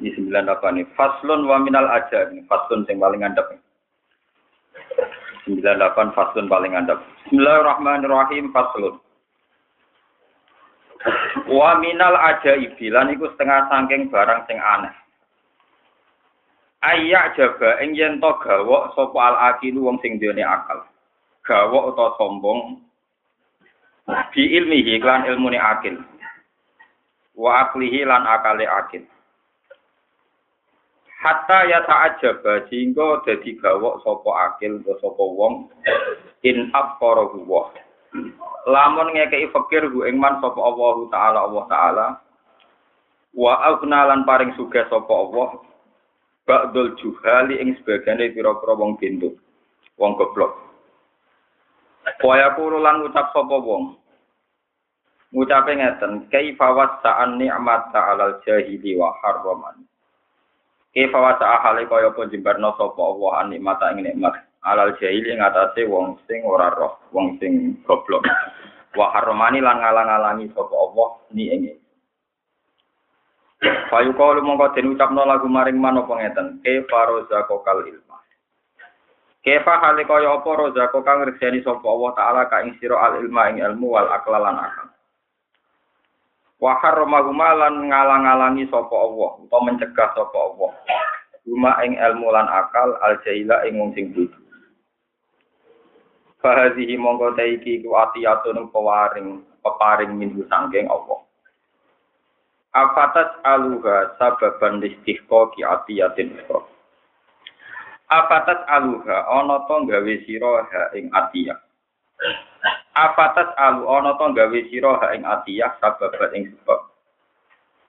Ini 98 nih. Faslun wa minal aja. Faslun yang paling andap. 98 faslun paling andap. Bismillahirrahmanirrahim. Faslun. Wa minal aja ibilan iku setengah sangking barang sing aneh. Ayak jaba ing yen to gawok sapa al akilu wong sing duweni akal. Gawok utawa sombong bi ilmihi lan ilmune akil. Wa aklihi lan akale akil. Hatta ya ta'ajjaba sehingga dadi gawok sapa akil utawa sapa wong in afqara huwa lamun ngekeki fakir hu ing man sapa Allah taala Allah taala wa aghna lan paring sugih sapa Allah ba'dul juhali ing sebagane pira-pira wong pintu wong goblok. Kaya kuru lan ngucap sapa wong. Ngucape ngeten kaifa wasa'an ni'mat ta'alal jahili wa harraman Kefa wa ta'ahale kaya apa jembarno sapa Allah nikmata ing nikmat alal jahil ing atase wong sing ora roh, wong sing goblok. Wa harmani lan ngalang-alangi sapa Allah ni ing Fayu kalu mongko den ucapno lagu maring man apa ngeten. Kefa roza kokal ilma. Kefa hale kaya apa roza kokal ngreseni sapa Allah taala ka ing sira al ilma ing ilmu wal aklalan akal. Wa harramahuma lan ngalang-alangi sapa Allah utawa mencegah sapa Allah. Huma ing ilmu lan akal al jahila ing wong sing bodho Fahazihi mongko taiki ku atiyatun pewaring peparing minggu sangking Allah. Afatas aluha sababan listihko ki atiyatin ukhra. Afatas aluha ana to gawe sira ing atiyah Apatas alu ana to gawe sira ha ing atiyah sababat ing sebab.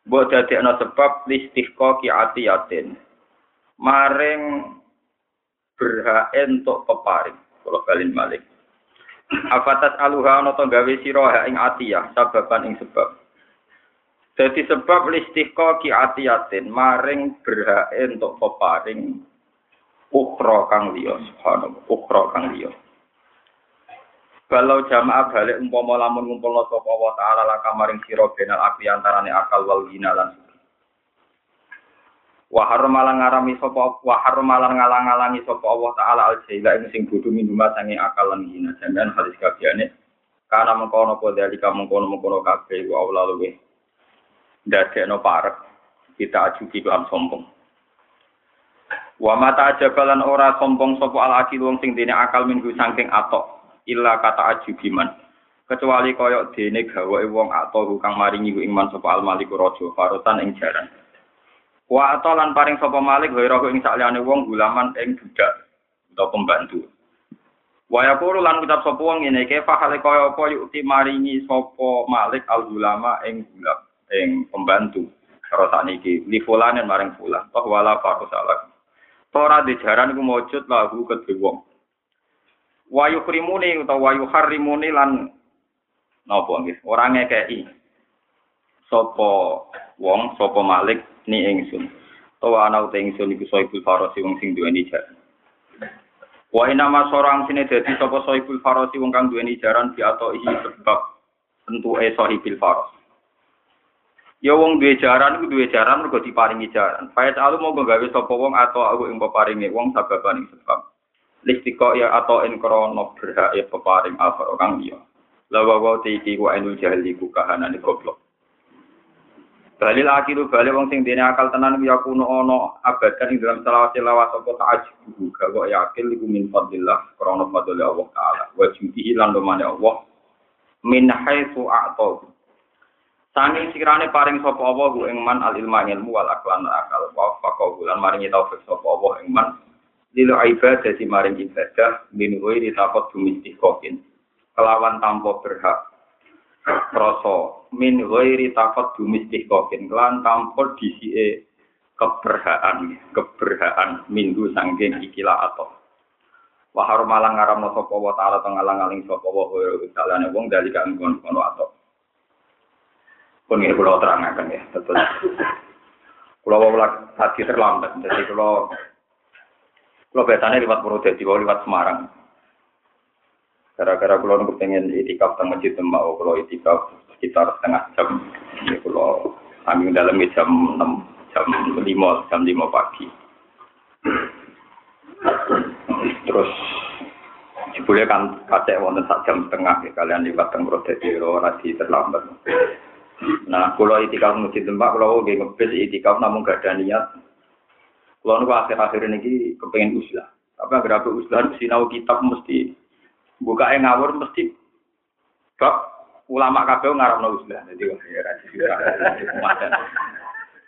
Mbok dadekno sebab listihqa ki atiyatin. Maring berhak entuk peparing. Kalau balin malik. Apatas aluha ana to gawe sira ha ing atiyah sababan ing sebab. Jadi sebab listihqa ki atiyatin maring berhak entuk peparing ukra kang liya subhanallah ukra kang liya Kalau jamaah balik umpama lamun ngumpulno sapa wa taala la kamaring sira benal akli antarane akal wal gina lan Wa harmalan ngarami sapa wa harmalan ngalang-alangi sapa Allah taala al jaila ing sing bodho minuma sange akal lan gina jangan hadis kabehane kana mengkono apa dalika mengkono-mengkono kabeh wa Allah luwe ndadekno parek kita ajuki lan sombong. Wa mata ajabalan ora sombong sapa al akil wong sing dene akal minggu saking atok illa kata ajubiman kecuali koyok dene gawe wong atau kang maringi ku iman sapa al maliku raja farotan ing jaran. Wa atau lan paring sapa malik gawe ing sakliyane wong gulaman ing budak atau pembantu. Wa yaqulu lan ucap sapa wong ngene ke fa hale kaya apa yukti maringi sapa malik al gulama ing gulak ing pembantu? Karo sakniki li fulanen maring fulan toh wala farosalah Ora dijaran iku mujud lahu kedhe wong wayu krimuni utawa wayu harimuni lan napa nggih? Ora ngekeki. Sapa wong sapa malik ni ingsun. Utawa ana uta ingsun iku soibul farasi wong sing duweni jaran wa inama sorang sine dadi sapa soibul farasi wong kang duweni jaran bi iki sebab tentu e sohibil faras. Ya wong duwe jaran iku duwe jaran mergo diparingi jaran. Fayat alu mau gawe sapa wong atau aku ing peparingi wong sababan sebab. Listiko ya atau en krono berhak ya peparing alfa orang dia lawa wa tiki wa enul jahil iku kahanan goblok. Balil akhiru balik wong sing dene akal tenan ya kuno ono abadan ing dalam selawat selawat sapa ta'ajub gawa yakin iku min fadlillah krana fadlillah Allah taala. Wa judihi lan domane Allah. Min haitsu a'ta. Sanging sikirane paring sapa Allah ing man al ilma ilmu wal aklan akal. Wa faqahu lan maringi taufik sapa Allah ing man lilo ibadah si maring ibadah min di takut dumistikokin kelawan tanpa berhak. Rasa min di takut dumistikokin kelan tanpa disi keberhaan, keberhaan minggu sangking ikilah atau wa harumalang ngaramno sapa wa taala tengalang-aling sapa wa salane wong dari kang kono atau pun ini kalau terangkan ya betul kalau lagi tadi terlambat jadi kalau kalau biasanya lewat Purwodadi kalau lewat Semarang. Gara-gara kalau nunggu pengen itikaf teng masjid Tembak kalau itikaf sekitar setengah jam. Ini kalau kami dalam jam enam jam lima jam lima pagi. Terus jebule kan kacek wonten sak jam setengah ya kalian liwat teng Purwodadi kalau lagi terlambat Nah, kalau itikaf masjid tempat, kalau nggak ngebes itikaf namun gak ada niat. Kalau nunggu akhir-akhir ini kepengen uslah. Tapi agar aku uslah, sinau kitab mesti buka yang ngawur mesti bab ulama kabeh ngarepno uslah. Jadi wah ya ra sira.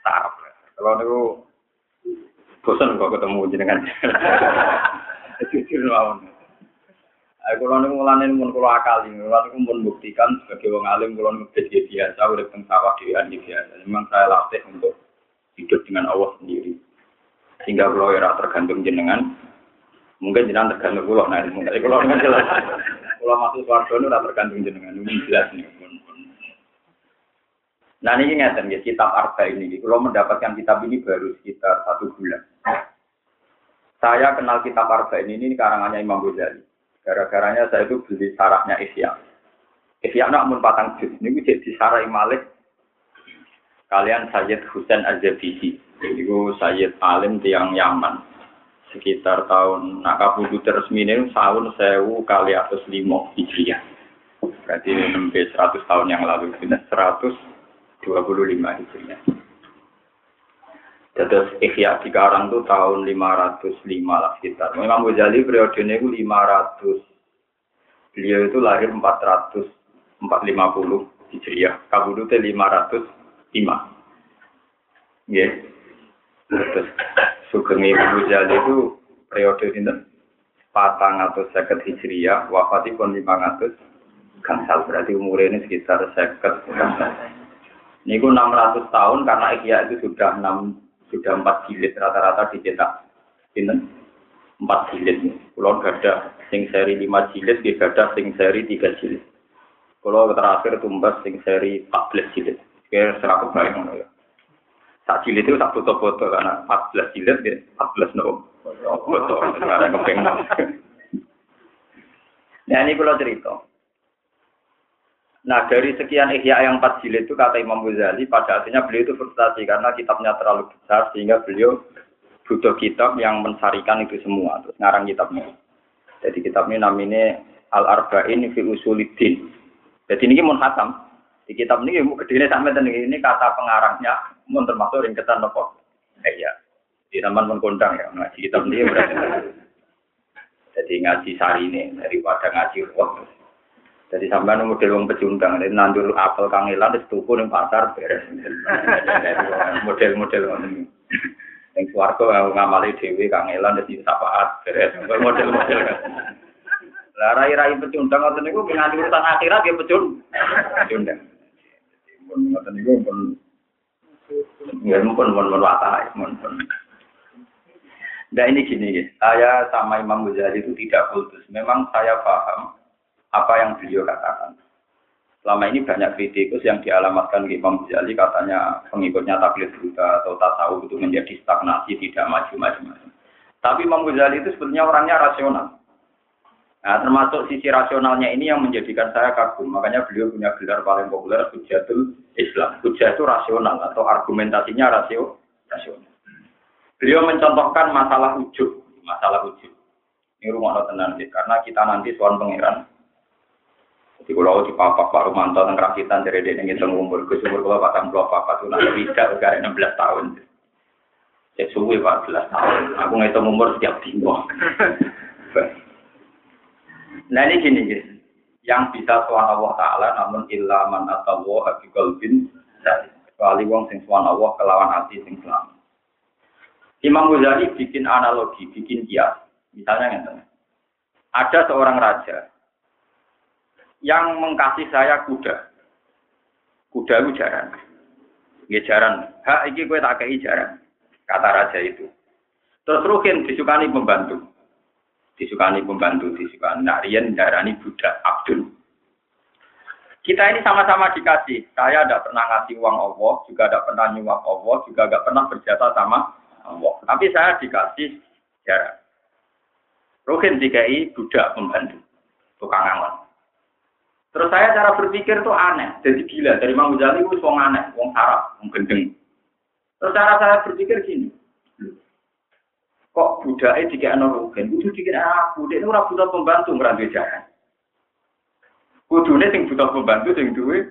Sarap. Kalau niku bosan kok ketemu jenengan. Jujur mawon. Aku kalau nih mulane mun kula akali, niku mun buktikan sebagai wong alim kula ngebet ya biasa urip teng sawah dhewean biasa. Memang saya latih untuk hidup dengan Allah sendiri. Sehingga kula ora tergantung jenengan. Mungkin jenengan tergantung kula nah mungkin kula nggak jelas. Kula masuk swarga ora tergantung jenengan. Ini jelas nih. Nah ini ngeten ya kitab Arba ini. Kalau mendapatkan kitab ini baru sekitar satu bulan. Saya kenal kitab Arba ini, ini karangannya Imam Ghazali. Gara-garanya saya itu beli sarahnya Isya. Isya nak mun patang juz. Ini jadi sarai malik. Kalian Sayyid Husain Az-Zabidi. Itu Sayyid Alim tiang Yaman. Sekitar tahun Nakabudu resmi ini tahun sewu kali atas lima Hijriah. Berarti lebih 100 tahun yang lalu. 125 Hijriah. Terus Ikhya di Karang itu tahun 505 lah sekitar. Imam Ghazali periodenya itu 500. Beliau itu lahir 400, 450 Hijriah. Kabudutnya 505. Ya. Terus Sugeng Imam Ghazali itu periode ini patang atau seket Hijriah, wafatnya pun 500 gangsal. Berarti umurnya ini sekitar seket. Ini 600 tahun karena Ikhya itu sudah 6 sudah empat jilid rata-rata dicetak ini empat jilid kalau gada sing seri lima jilid gada sing seri tiga jilid kalau terakhir tumbas sing seri 14 jilid kayak serah kebayang ya. Sak jilid itu tak foto-foto karena 14 jilid ya 14 no. Foto karena kepengen nah ini kalau cerita. Nah dari sekian ihya yang empat jilid itu kata Imam Ghazali pada akhirnya beliau itu frustasi karena kitabnya terlalu besar sehingga beliau butuh kitab yang mensarikan itu semua terus ngarang kitabnya. Jadi kitab ini namanya Al Arba'in fi Usulidin. Jadi ini mun hatam di kitab ini mau kediri sampai dan ini kata pengarangnya mun termasuk ringkesan nopo. Eh ya di zaman pun kondang ya ngaji kitab ini berarti. Jadi ngaji sari ini daripada ngaji roh jadi sampai nunggu model wong pecundang, ini nandur apel kangelan, terus tuku ning pasar beres. Model-model ngono. Ning swarga ngamali dhewe kangelan terus sapaat beres. Model-model. Lah rai-rai pecundang ngoten niku nganti urusan akhirat ya pecun. Pecundang. Mun ngoten pun ya pun pun pun watai, pun pun. Nah ini gini, saya sama Imam Ghazali itu tidak kultus. Memang saya paham apa yang beliau katakan. Selama ini banyak kritikus yang dialamatkan ke Imam Ghazali katanya pengikutnya taklid Buddha atau tasawuf itu menjadi stagnasi, tidak maju-maju. Tapi Imam Ghazali itu sebenarnya orangnya rasional. Nah, termasuk sisi rasionalnya ini yang menjadikan saya kagum. Makanya beliau punya gelar paling populer, Hujatul Islam. Hujah itu rasional atau argumentasinya rasio, rasional. Beliau mencontohkan masalah wujud, masalah wujud. Ini rumah tenang karena kita nanti suan pangeran di pulau di Papa Pak Rumanto tentang rakitan dari dia ngitung umur ke umur kalau patang pulau Papa tuh nanti tidak negara 16 tahun. Saya suwi 14 tahun. Aku ngitung umur setiap timbo. nah ini gini guys. Yang bisa suan Allah Ta'ala namun illa man atawa habibal bin kecuali wong sing suan Allah kelawan hati sing. Imam Ghazali bikin analogi, bikin kias. Misalnya yang Ada seorang raja yang mengkasih saya kuda. Kuda itu jaran. Nggih jaran. Hak iki kowe tak kei jaran. kata raja itu. Terus Rukin disukani pembantu. Disukani pembantu, disukani. Nah, Rian darani budak Abdul. Kita ini sama-sama dikasih. Saya tidak pernah ngasih uang Allah, juga tidak pernah nyuap Allah, juga tidak pernah berjasa sama Allah. Tapi saya dikasih jarak. Rukin dikai budak pembantu, tukang angon. Terus saya cara berpikir itu aneh, jadi gila. Dari Imam Ghazali itu aneh, wong sarap, wong gendeng. Terus cara saya berpikir gini, kok budaknya jika ana rugen, kudu dikira aku, dia ora butuh pembantu ngerantai jalan. Kudune sing butuh pembantu sing duwe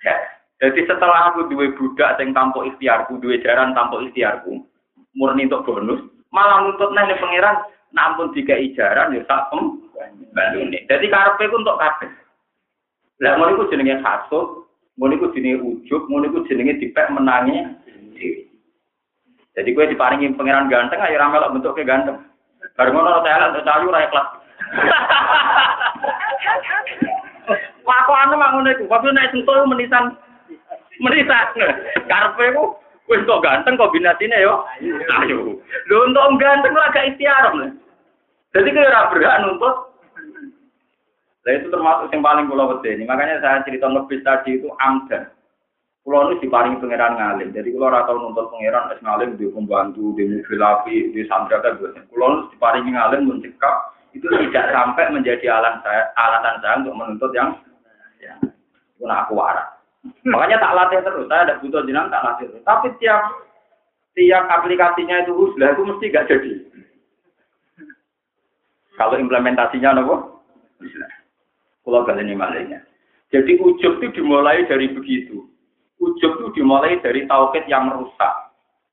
ya. Jadi setelah aku duwe budak sing tanpa ikhtiarku, duwe jaran tanpa ikhtiarku, murni untuk bonus, malah nuntut nih pangeran, nampun tiga ijaran ya tak pembantune. Jadi karepe ku untuk kabeh. Lah ngono iku jenenge hasud, ngono iku jenenge ujub, ngono iku jenenge dipek menangi dhewe. Jadi gue diparingi pangeran ganteng ayo ramelok bentuknya ganteng. Bareng ngono saya lan cayu ra ikhlas. Aku anu ngono iku, tapi nek sentuh menisan menisan. Karepe ku wis kok ganteng kombinasine yo. Ayo. Lho untuk ganteng ora gak ikhtiar. Jadi kira berhak nuntut. Nah itu termasuk yang paling pulau ini. Makanya saya cerita ngebis tadi itu amdan. Pulau ini diparingi pangeran ngalim. Jadi kalau rata nuntut pangeran es ngalim di pembantu, di mobil api, di sandra kan Pulau ini diparingi ngalim mencekap itu tidak sampai menjadi alasan saya, alatan saya untuk menuntut yang ya, itu aku waras. Makanya tak latih terus. Saya ada butuh jenang tak latih terus. Tapi tiap tiap aplikasinya itu uslah itu mesti gak jadi. Kalau implementasinya nopo? Kalau kalian ini malingnya. Jadi ujub itu dimulai dari begitu. Ujub itu dimulai dari tauhid yang rusak.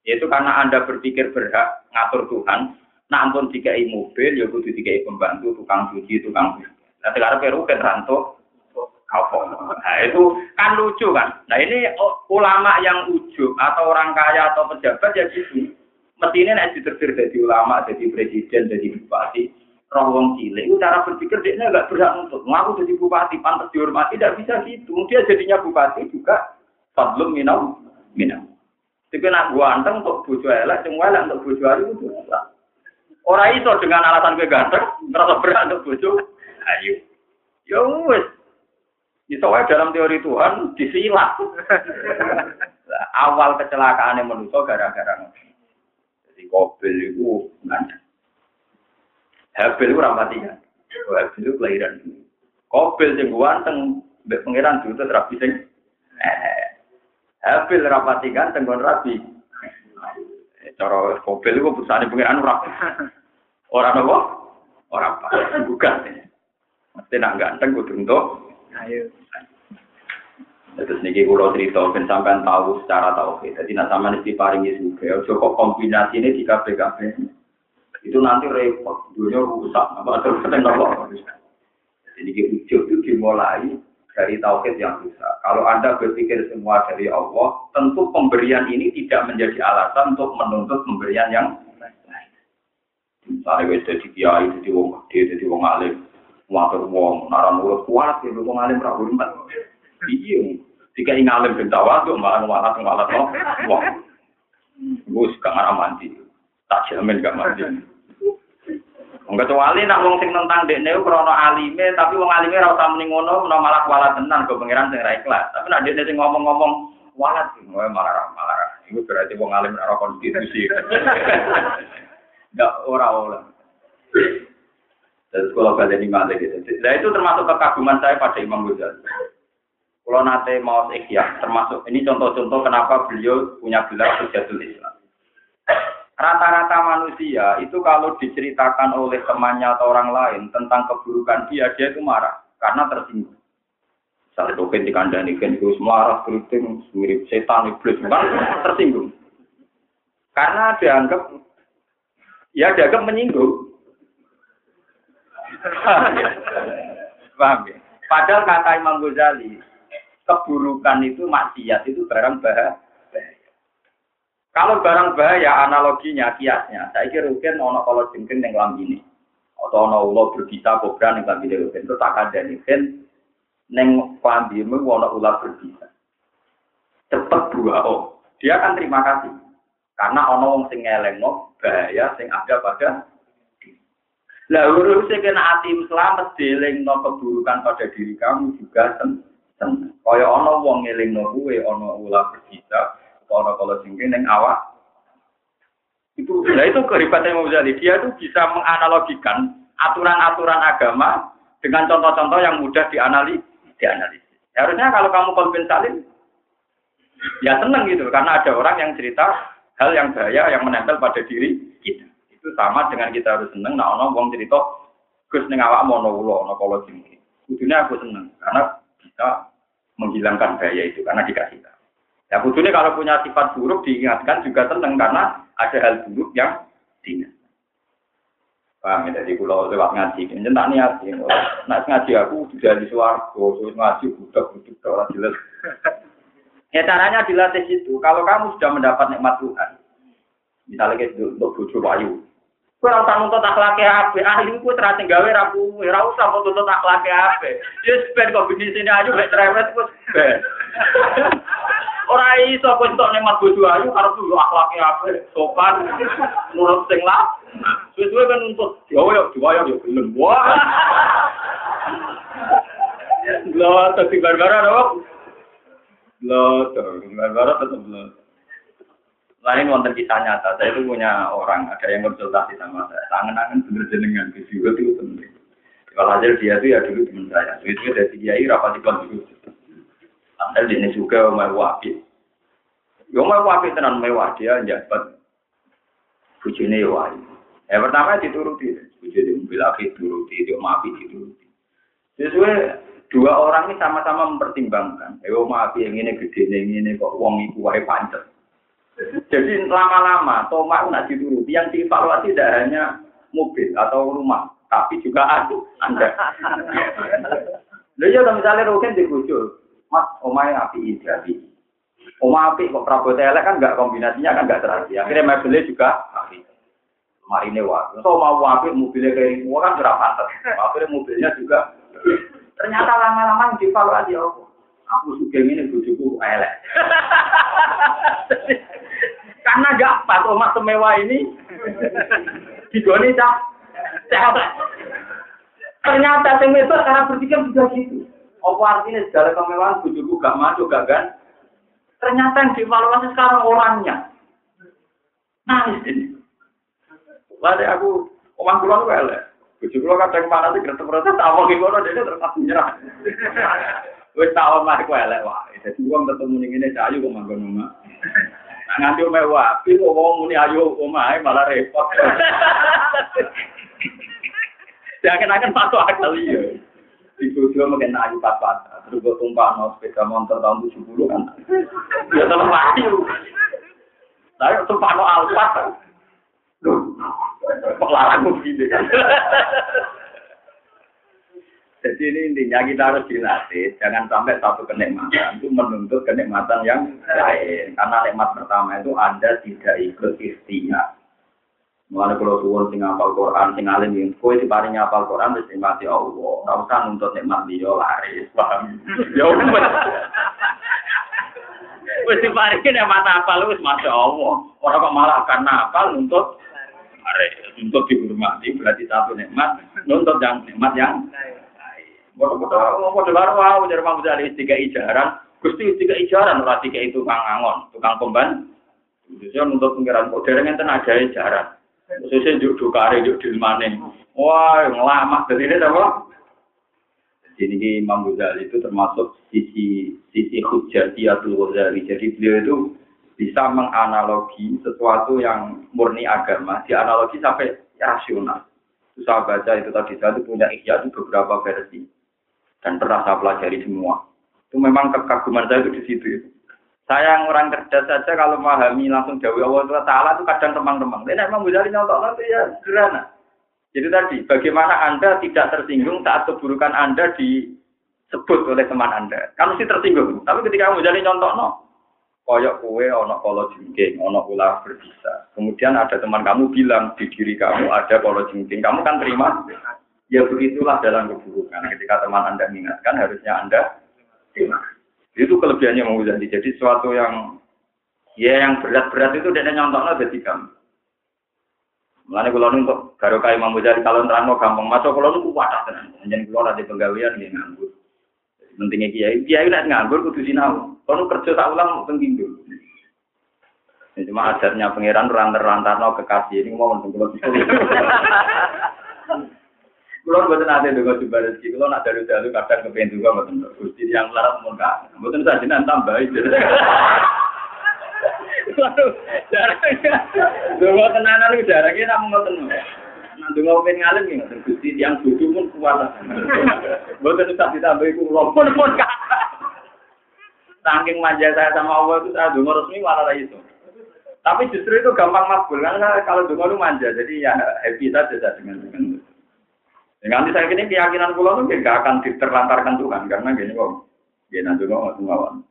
Yaitu karena Anda berpikir berhak ngatur Tuhan. Nah ampun dikai mobil, ya kudu dikai pembantu, tukang cuci, tukang. Nah sekarang peru kan rantuk, Nah itu kan lucu kan. Nah ini ulama yang ujub atau orang kaya atau pejabat ya gitu. Mestinya nek diterbir jadi ulama, jadi presiden, jadi bupati, roh wong cilik. Cara berpikir dia nggak berhak untuk ngaku jadi bupati, pantas dihormati, tidak bisa gitu. Dia jadinya bupati juga fadlum minam minam. Tapi nak gua anteng untuk bojo elek, semua elek untuk bojo ayu itu Orang itu dengan alasan gue ganteng, ngerasa berat untuk bojo ayo. Ya wes, itu dalam teori Tuhan disilat. awal kecelakaan yang manusia gara-gara Jadi Kobil itu nanya. Habil itu ramati kan. Habil itu kelahiran. Kobil yang ganteng, mbek pangeran dulu terus rapi sing. Eh, Habil rapati ganteng kon rapi. Eh, cara Kobil itu pusane pangeran rapi. Orang apa? Orang apa? Bukan. Mesti nak ganteng kudu untuk Ayo. Terus niki kulo cerita ben sampean tahu secara tahu. Jadi nak sama nih paringi juga. Ojo kok kombinasi ini di kafe. Itu nanti repot. Dunia rusak. Apa terus nopo. Jadi niki ujuk itu dimulai dari tauhid yang rusak. Kalau anda berpikir semua dari Allah, tentu pemberian ini tidak menjadi alasan untuk menuntut pemberian yang lain. Misalnya wes jadi kiai, jadi wong gede, jadi wong alim, Watur wong nara mulut kuat ya wong alim ra hormat. Iya. Jika ing alim ben tuh malah malah malah. Wah. Gus gak mandi. Tak jamin gak mandi. Kecuali nak wong sing tentang dekne krana alime, tapi wong alime ora usah muni ngono, menawa malah kualat tenan go pangeran sing ra ikhlas. Tapi nak dekne sing ngomong-ngomong walat, ngono malah malah. Iku berarti wong alim ora konstitusi. Enggak ora ora. Terus kalau kalian di mana gitu. Nah itu termasuk kekaguman saya pada Imam Ghazali. Kalau nanti mau ikhya, termasuk ini contoh-contoh kenapa beliau punya gelar Hujatul Islam. Rata-rata manusia itu kalau diceritakan oleh temannya atau orang lain tentang keburukan dia, dia itu marah karena tersinggung. Misalnya token di kandang kan itu marah, keriting, mirip setan, iblis, kan tersinggung. Karena dianggap, ya dianggap menyinggung. Paham ya? Padahal kata Imam Ghazali, keburukan itu maksiat itu barang bahaya. Kalau barang bahaya analoginya kiasnya, saya kira mungkin ono kalau jengking yang lam ini, atau ono ulo berbisa kobra yang lam ini itu tak ada nih kan neng mau ono ular berbisa. Cepet dua oh, dia akan terima kasih. Karena ono wong sing ngelengno bahaya sing ada pada lah urusnya kena hati selamat dilingno keburukan pada diri kamu juga sen seneng. Kaya ono wong ngelingno kuwe ono ulah bercita, ono kalau singkin neng awak. Itu, lah itu kehebatan Imam Ghazali. Dia itu bisa menganalogikan aturan-aturan agama dengan contoh-contoh yang mudah dianalisis. dianalisis. Harusnya kalau kamu konven ya seneng gitu, karena ada orang yang cerita hal yang bahaya yang menempel pada diri kita itu sama dengan kita harus seneng nah ono wong cerita Gus ning awak mono ulo ono kala. Kudune aku seneng karena bisa menghilangkan bahaya itu karena dikasih tahu. Ya kudune kalau punya sifat buruk diingatkan juga seneng karena ada hal buruk yang diingat. Paham ya, dari pulau lewat ngaji. Ini tak niat. Nah, ngaji aku sudah di terus ngaji budak-budak, orang jelas. Ya caranya dilatih itu. Kalau kamu sudah mendapat nikmat Tuhan, misalnya kayak untuk bujuk wayu, Kowe ora usah nuntut akhlake apik, ahli ku terus gawe ra kuwe, ora usah nuntut akhlake apik. Ya ben kok bisnis ini aja mek cerewet wis. Ora iso kok entuk nemat bojo ayu karo kudu akhlake apik, sopan, nurut sing lah. Suwe-suwe kan nuntut, yo yo diwayo yo gelem. Wah. Lho, tapi barbara dong. Lho, barbara tetep lho. Lain wonten kisah nyata, saya itu punya orang, ada yang konsultasi sama saya. Tangan-tangan bener jenengan, juga itu penting. Kalau hasil dia itu ya dulu teman saya. Itu dari kiai rapat di dulu. Asal di ini juga mau wapi. Yo mau wapi tenan mewah dia jabat. Bujine yo wae. Ya pertama dituruti, bujine mobil api turuti, dia maafi dituruti. Sesuai dua orang ini sama-sama mempertimbangkan. Eh, maafi yang ini gede, yang ini kok wong iku wae pancet. Jadi lama-lama Toma nak dituruti yang dievaluasi tidak hanya mobil atau rumah, tapi juga aku, Anda. Lalu ya misalnya Rokin dikucur, Mas, omai api jadi. Oma api kok Prabowo elek kan nggak kombinasinya kan nggak terasi. Akhirnya mobilnya juga api. Mari ini wah, so mau api mobilnya kayak semua kan berapa pantas. Akhirnya mobilnya juga. Ternyata lama-lama dievaluasi aku. Aku suka ini bujuku elek. Karena gak pas rumah semewah ini digoni cah sehat. Ternyata itu cara berpikir juga gitu. Apa artinya segala kemewahan bujuku gak maju gak kan? Ternyata yang dievaluasi sekarang orangnya. Nangis ini. Lalu aku omah kulon elek. Bujuk kulo kadang mana sih kereta kereta tahu gimana dia terus nyerah. Wes tahu mah aku elek wah. Jadi uang ketemu ning ngene cayu kok manggon omah. nganti mewah, tapi wong muni ayo omahe malah repot. Jangan-jangan masuk akal iya. Di studio mungkin ayu pas-pas. Terus gue tumpah no sepeda motor tahun 70 kan. Ya terlalu ayu. Tapi tumpah no alpat. Loh, kok larang begini kan. Jadi ini intinya kita harus dilatih, jangan sampai satu kenikmatan itu menuntut kenikmatan yang lain. Karena nikmat pertama itu Anda tidak ikut ikhtiar. Mulai kalau tuan sing apal Quran, sing alim yang kue di paling apal Quran, terus nikmati Allah. Nggak usah nuntut nikmat dia lari, paham? Ya udah. Wes di paling nikmat apal, wes masya Allah. Orang kok malah karena apal nuntut lari, nuntut dihormati berarti satu nikmat, nuntut yang nikmat yang Bodoh-bodoh, mau baru mau dari Imam Ghazali tiga ijaran, gusti tiga ijaran ora tiga itu tukang angon, tukang pemban. Khususnya untuk pengiran kok dereng enten aja ijaran. Khususnya juk dukare juk dilmane. Wah, ngelama dari ini apa? Jadi ini Imam Ghazali itu termasuk sisi sisi hujjatiyatul Ghazali. Jadi beliau itu bisa menganalogi sesuatu yang murni agama, dianalogi sampai rasional. Itu baca itu tadi saya itu punya ikhya itu beberapa versi dan pernah saya pelajari semua. Itu memang kekaguman saya itu di situ. Saya yang orang cerdas saja kalau memahami langsung jauh Allah Taala itu kadang remang-remang. Ini memang bisa nyontok nanti ya sederhana. Jadi tadi, bagaimana Anda tidak tersinggung saat keburukan Anda disebut oleh teman Anda. Kan mesti tersinggung. Tapi ketika kamu jadi nyontok, no, koyok kue, ono kolo jengking, ono ular berbisa. Kemudian ada teman kamu bilang di diri kamu ada kolo jengking. Kamu kan terima? Ya begitulah dalam keburukan. Ketika teman Anda mengingatkan, harusnya Anda terima. Itu kelebihannya mau jadi. Jadi sesuatu yang Ya yang berat-berat itu dia nyontok jadi gampang. Mulane niku kok karo kae Imam Ghazali kalau nerangno gampang, masuk kula niku wadah tenan. Jeneng kula ada penggawean nggih nganggur. Pentingnya kiai, kiai nek nganggur kudu sinau. Kono kerja tak ulang penting dulu. Ini cuma ajarnya pangeran rantar-rantarno kekasih ini mau untuk kula. Kulo mboten ate donga coba rezeki, kulo nak dalu-dalu kadang kepengen juga mboten. Gusti yang larat mun ka. Mboten sajenan tambah. Waduh, jarang. Donga tenanan iku jarang iki nak ngoten. Nah, donga pengen iki ngoten Gusti yang bodoh pun kuat. Mboten usah ditambahi kulo pun pun ka. Saking manja saya sama Allah itu saya donga resmi malah itu. Tapi justru itu gampang makbul karena kalau donga lu manja, jadi ya happy saja dengan dengan Ya, nanti saya kini keyakinan pulau itu nggak akan diterlantarkan Tuhan karena gini kok, dia nanti kok nggak ngawan.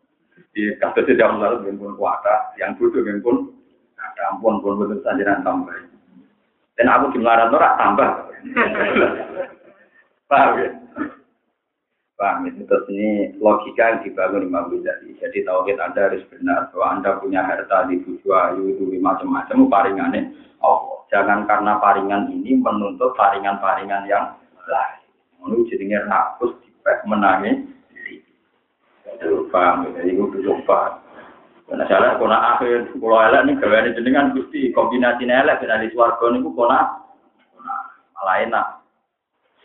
Di kasus tidak melalui pun kuasa, yang bodoh pun ada ampun pun betul saja tambah. Dan aku dimarahin norak tambah. Paham ya? Paham ya? Terus ini logika yang dibangun Imam Ghazali. Jadi tauhid Anda harus benar bahwa Anda punya harta di tujuh ayu, itu macam-macam paringannya. Oh, Jangan karena paringan ini menuntut paringan-paringan yang lain. Menurut jadinya rakus dipek menangi diri. Itu paham, jadi itu belum paham. Karena salah kona akhir pulau elek nih gawe jenengan gusti kombinasi elek dan di suarga nih kona malah enak.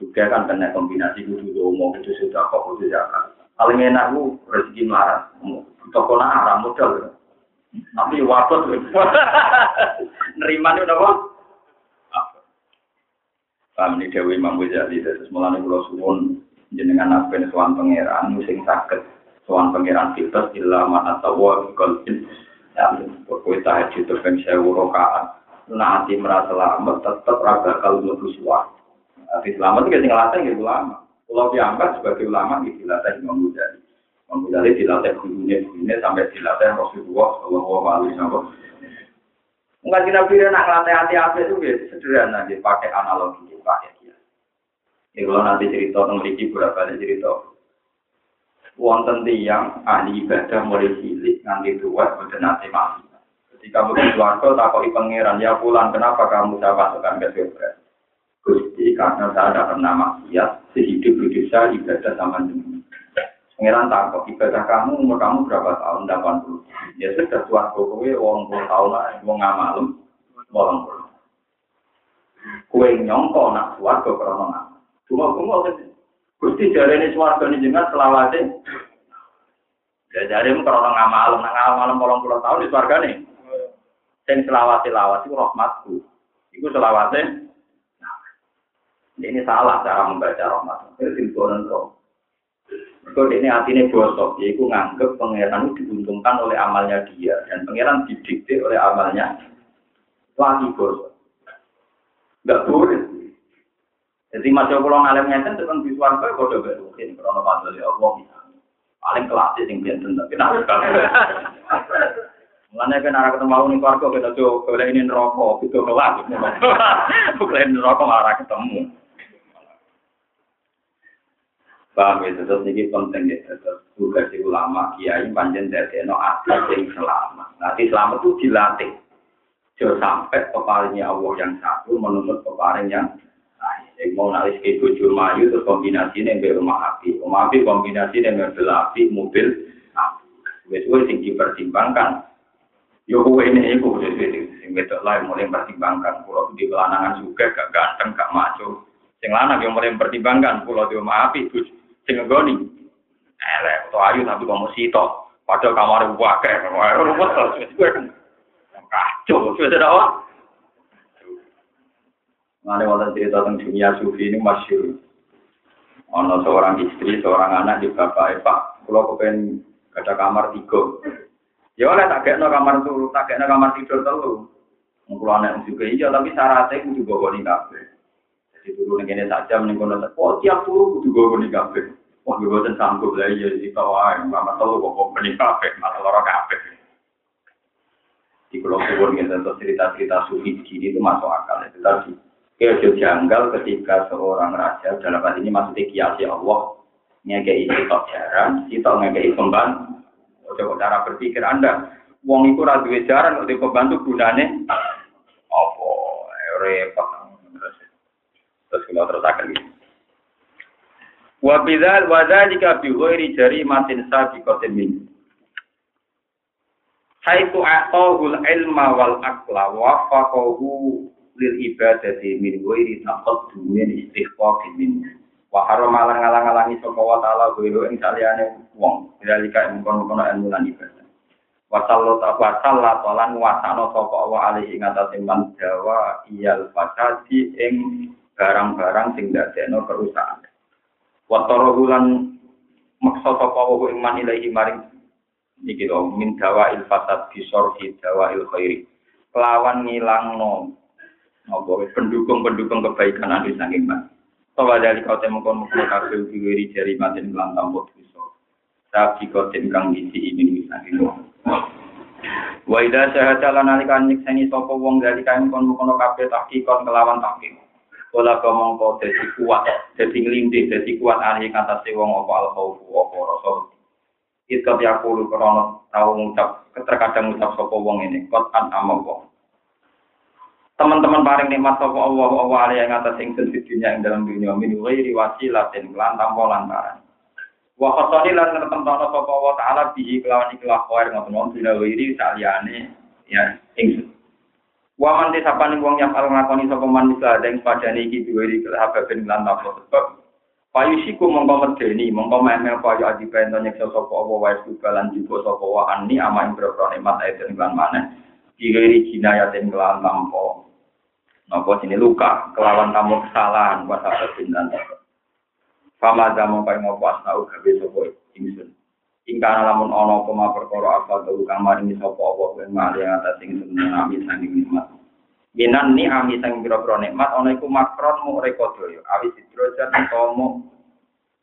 Juga kan kena kombinasi kudu umum itu sudah kok kudu zakat. Paling enak bu rezeki melarat. Toko arah modal. Tapi wabot. Nerima nih udah Paham ini Dewi Imam Ghazali, terus mulai pulau suwun jenengan apa sowan pangeran, musim sakit, sowan pangeran kita illa mana tawa kolbin, ya pokoknya tahajud sewu rokaat, hati merasa lama, tetap raga kalau suar. Hati selamat itu kita ngelatih gitu lama. Pulau diangkat sebagai ulama itu dilatih Imam Ghazali. Imam Ghazali dilatih gurunya gurunya sampai dilatih Rasulullah Shallallahu Alaihi Wasallam. Enggak kira kira nak ngelatih hati-hati itu sederhana, dia pakai analogi pakai dia. Ini kalau nanti cerita memiliki berapa cerita. Wonten yang ahli ibadah mulai cilik nganti tua sudah nanti mati. Ketika begitu warga takoi pangeran ya pulang kenapa kamu saya masukkan ke? Gusti karena saya tidak pernah maksiat sehidup hidup saya ibadah sama jenengan. Pangeran takut ibadah kamu umur kamu berapa tahun? 80. Ya sudah tua kowe wong tahun lah, wong ngamalem, wong kue nyongko nak suwargo krono nak. Cuma cuma Gusti ini suwargo ini jengat selawase. Ya mu krono ngamal, nak ngamal malam puluh tahun di suwarga nih. Sing selawase lawase rahmatku. Iku selawase. Ini salah cara membaca rahmat. Itu simpulan roh. Mereka ini hatinya bosok, yaitu nganggep pangeran diuntungkan oleh amalnya dia dan pangeran didikte oleh amalnya lagi bosok. Enggak boleh. Jadi masih kalau ngalim ngeten tekan di suarga kode baru mungkin karena pandai ya Allah paling kelas yang biasa tapi kan? Mulanya kan arah ketemu nih keluarga kita tuh kalau ini rokok itu kelas, bukan rokok malah ketemu. Paham ya, terus ini penting ya, terus tugas ulama, kiai, panjang dari no asal yang selamat. Nanti selamat itu dilatih. Jangan sampai peparingnya Allah yang satu menuntut peparing yang lain. Yang mau nalis ke bojo mayu terus kombinasi dengan rumah api. Rumah api kombinasi dengan mobil api, mobil api. Wes yang dipertimbangkan. Yo kowe ini iku sing wedok lain mulai mempertimbangkan. Pulau di kelanangan juga gak ganteng, gak maco. Sing lanang yang mulai mempertimbangkan. Pulau di rumah api, sing ngegoni. Elek, atau ayu tapi kamu sitok. Padahal kamar wakil. Rumput kacau, sudah apa? Mengenai wonten cerita tentang dunia sufi ini masih Ono seorang istri, seorang anak di bapak Pak. Kalau kepen ada kamar tiga. Ya oleh tak kayak kamar turu, tak kayak kamar tidur telu. Kalau anak juga iya, tapi syaratnya kudu bawa nih kafe. Jadi turu nih ini saja meninggal Oh tiap turu kudu bawa nih kafe. Wah gue bosan sanggup lah ya di bawah. Mama telu bawa nih kafe, masalah orang kafe di pulau gitu, atau cerita-cerita sufi gini itu masuk akal itu tadi. Kejo janggal ketika seorang raja dalam hal ini maksudnya kiasi Allah ngekei sitok jarang, sitok ngekei kembang. Coba cara berpikir Anda, wong iku ora duwe jaran kok pembantu gunane apa repot terus kalau terus akan gitu. Wa bidzal wa dzalika bi ghairi jarimatin sabiqatin min. Haitu a'tahul ilma wal aqla wa lil ibadati min ghairi taqaddumin istighfaqin min. Wa harama ngalang-alangi sapa wa ta'ala ghairi ing saliyane wong. Dzalika ing kono-kono ilmu lan ibadah. Wa sallallahu wa sallallahu lan wasana wa alaihi ngatasé man jawa iyal fasadi ing barang-barang sing dadekno kerusakan. Watoro bulan maksa sapa wa iman ilahi maring iki lho min dawa il fasad bisor di dawa il khairi. Kelawan ngilangno apa pendukung-pendukung kebaikan anu saking mas. Sawa dari kau temu kon mukul kabeh diwiri jari maten lan tampo bisa. Tapi kau kang isi ini saking Wa idza syahada lan alikan nyekseni sapa wong dari kain kon mukul kabeh tahqiqon kelawan tahqiq. Kala mongko dadi kuat, dadi nglindih, dadi kuat ahli kata wong apa al khaufu apa rasa. Itu ya kulo krana tau ngucap terkadang ngucap sapa wong ini, kot an amapa. Teman-teman paring nikmat sapa Allah Allah ali yang atas ing dunia ing dalam dunia min ghairi wasilatin lan tanpa lantaran. Wa khasani lan tertentono sapa Allah taala bihi kelawan ikhlas khair ngoten bila ghairi saliyane ya ing Wa man disapane wong yang kalau ngakoni sapa man bisa ada padane iki diwiri kelhababen lan napa sebab. Payu siku mongko medeni mongko memel payu adi pento nyekso sapa apa wae sugalan juga sapa wa ani ama ing boro nikmat aiden lan maneh. Diwiri jinayatin kelan lampo napa sini luka kelawan tamu kesalahan wa sabatin lan Fama jamu kaya ngopo asnau gawe sapa ingsun Ingkana lamun ono koma perkara apa tuh kang maringi sapa apa ben mali atas sing senami sanging nikmat. Minan ni ami sang pira-pira nikmat ana iku makron mu rekodaya. Awi sidrojan tomo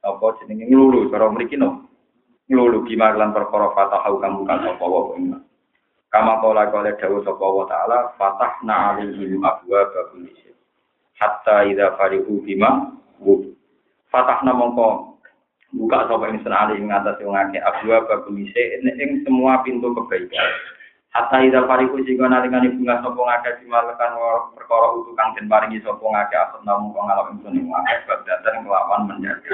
apa jenenge nglulu cara mriki no. Nglulu gimar lan perkara fatahu kang bukan sapa apa iman. Kama kala kala dawuh sapa wa taala fatahna alaihim abwa babul hatta idza farihu bima fatahna mongko buka sapa ing senali ing atas wong akeh abwa babulise ing semua pintu kebaikan Hatta ida pariku jika nalikani bunga sapa ngakeh dimalekan perkara utuh kang den paringi sapa ngakeh asep namung kang ngalap ingsun ing ngakeh badatan kelawan menjadi.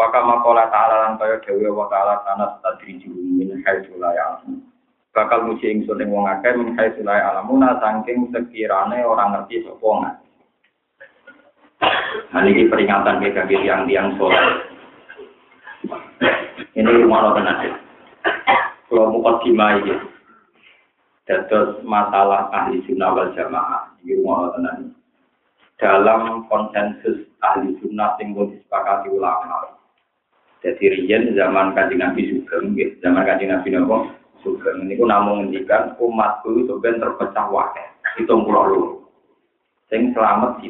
Waka makola ta'ala lan kaya dewe wa ta'ala tanah tadriju min haitsu la ya'lam. Bakal muji ingsun ing wong akeh min haitsu la ya'lamuna saking sekirane orang ngerti sapa ngakeh. Nah, ini peringatan bagi tiang-tiang soleh ini rumah tenan. Kalau mau dimai ya. Dados masalah ahli sunnah wal jamaah. Ini rumah tenan. Dalam konsensus ahli sunnah yang disepakati ulama. Jadi riyen zaman kajian Nabi Sugeng, zaman kajian Nabi Nabi Sugeng. Ini namun menghentikan umat itu terpecah wakil. Hitung pulau lu. Sing selamat sih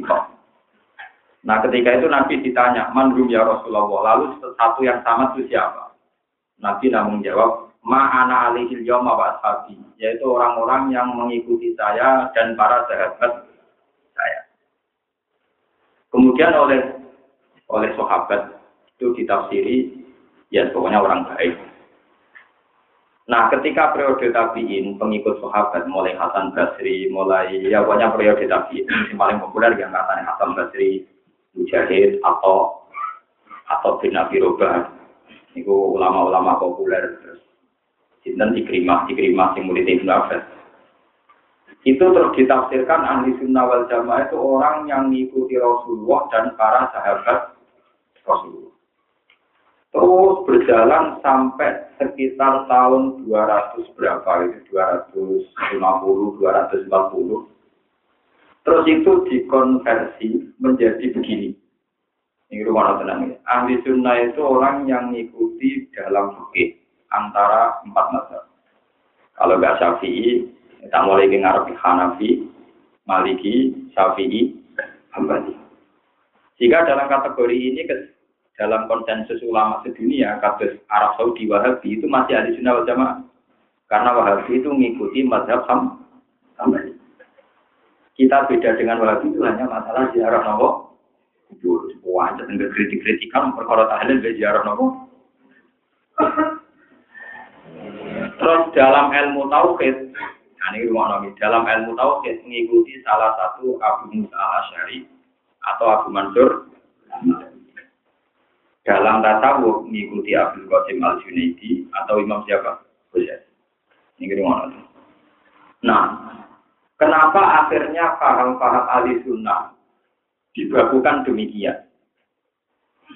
Nah ketika itu Nabi ditanya, manhum ya Rasulullah, lalu satu yang sama itu siapa? Nabi namun jawab, ma'ana alihil yawma wa ashabi, yaitu orang-orang yang mengikuti saya dan para sahabat saya. Kemudian oleh oleh sahabat itu ditafsiri, ya pokoknya orang baik. Nah, ketika periode tabiin, pengikut sahabat mulai Hasan Basri, mulai ya pokoknya periode tabiin yang paling populer yang katanya Hasan Basri, Mujahid atau atau bin Abi Robah. Itu ulama-ulama populer terus. Sinten dikerimah, dikerimah sing murid Ibnu Abbas. Itu terus ditafsirkan ahli sunnah wal jamaah itu orang yang mengikuti Rasulullah dan para sahabat Rasulullah. Terus berjalan sampai sekitar tahun 200 berapa itu 250, 240 Terus itu dikonversi menjadi begini. Ini rumah tenang ya. Ahli sunnah itu orang yang mengikuti dalam fikih antara empat mazhab. Kalau nggak syafi'i, kita mulai ngarep Hanafi, Maliki, Syafi'i, Hambali. Jika dalam kategori ini dalam konsensus ulama sedunia, kasus Arab Saudi Wahabi itu masih ahli sunnah wal jamaah. Karena Wahabi itu mengikuti mazhab Hambali. Kita beda dengan Wahabi itu hanya masalah ziarah nopo. Kubur, wajah dan kritik-kritikan perkara tahlil dari ziarah nopo. Terus dalam ilmu tauhid, ini rumah nabi, dalam ilmu tauhid mengikuti salah satu Abu Musa al-Asy'ari atau Abu Mansur. Dalam tasawuf mengikuti Abdul Qasim al-Junaidi atau Imam siapa? Ghazali. Ini nabi. Nah, kenapa akhirnya paham-paham ahli sunnah dibakukan demikian?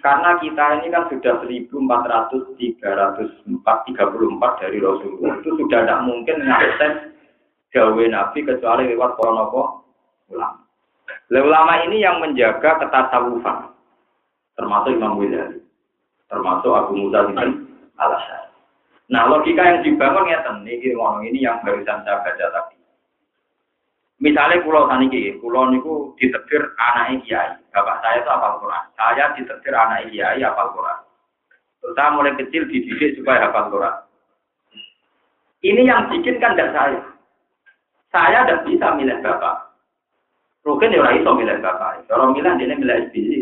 Karena kita ini kan sudah 1400, 334 dari Rasulullah. Itu sudah tidak mungkin mengakses gawe Nabi kecuali lewat kronopo ulama. Ulama ini yang menjaga ketasawufan. Termasuk Imam Ghazali. Termasuk Abu Musa bin al Nah, logika yang dibangun ya ini ini yang barusan saya baca tadi. Misalnya pulau saniki, pulau niku ditetir anak kiai. Bapak saya itu hafal Quran. Saya ditetir anak kiai hafal Quran. Saya mulai kecil dididik supaya hafal Quran. Ini yang bikin kan tidak saya. Saya tidak bisa milih bapak. Mungkin ya itu milih bapak. Kalau milih dia milih SBY.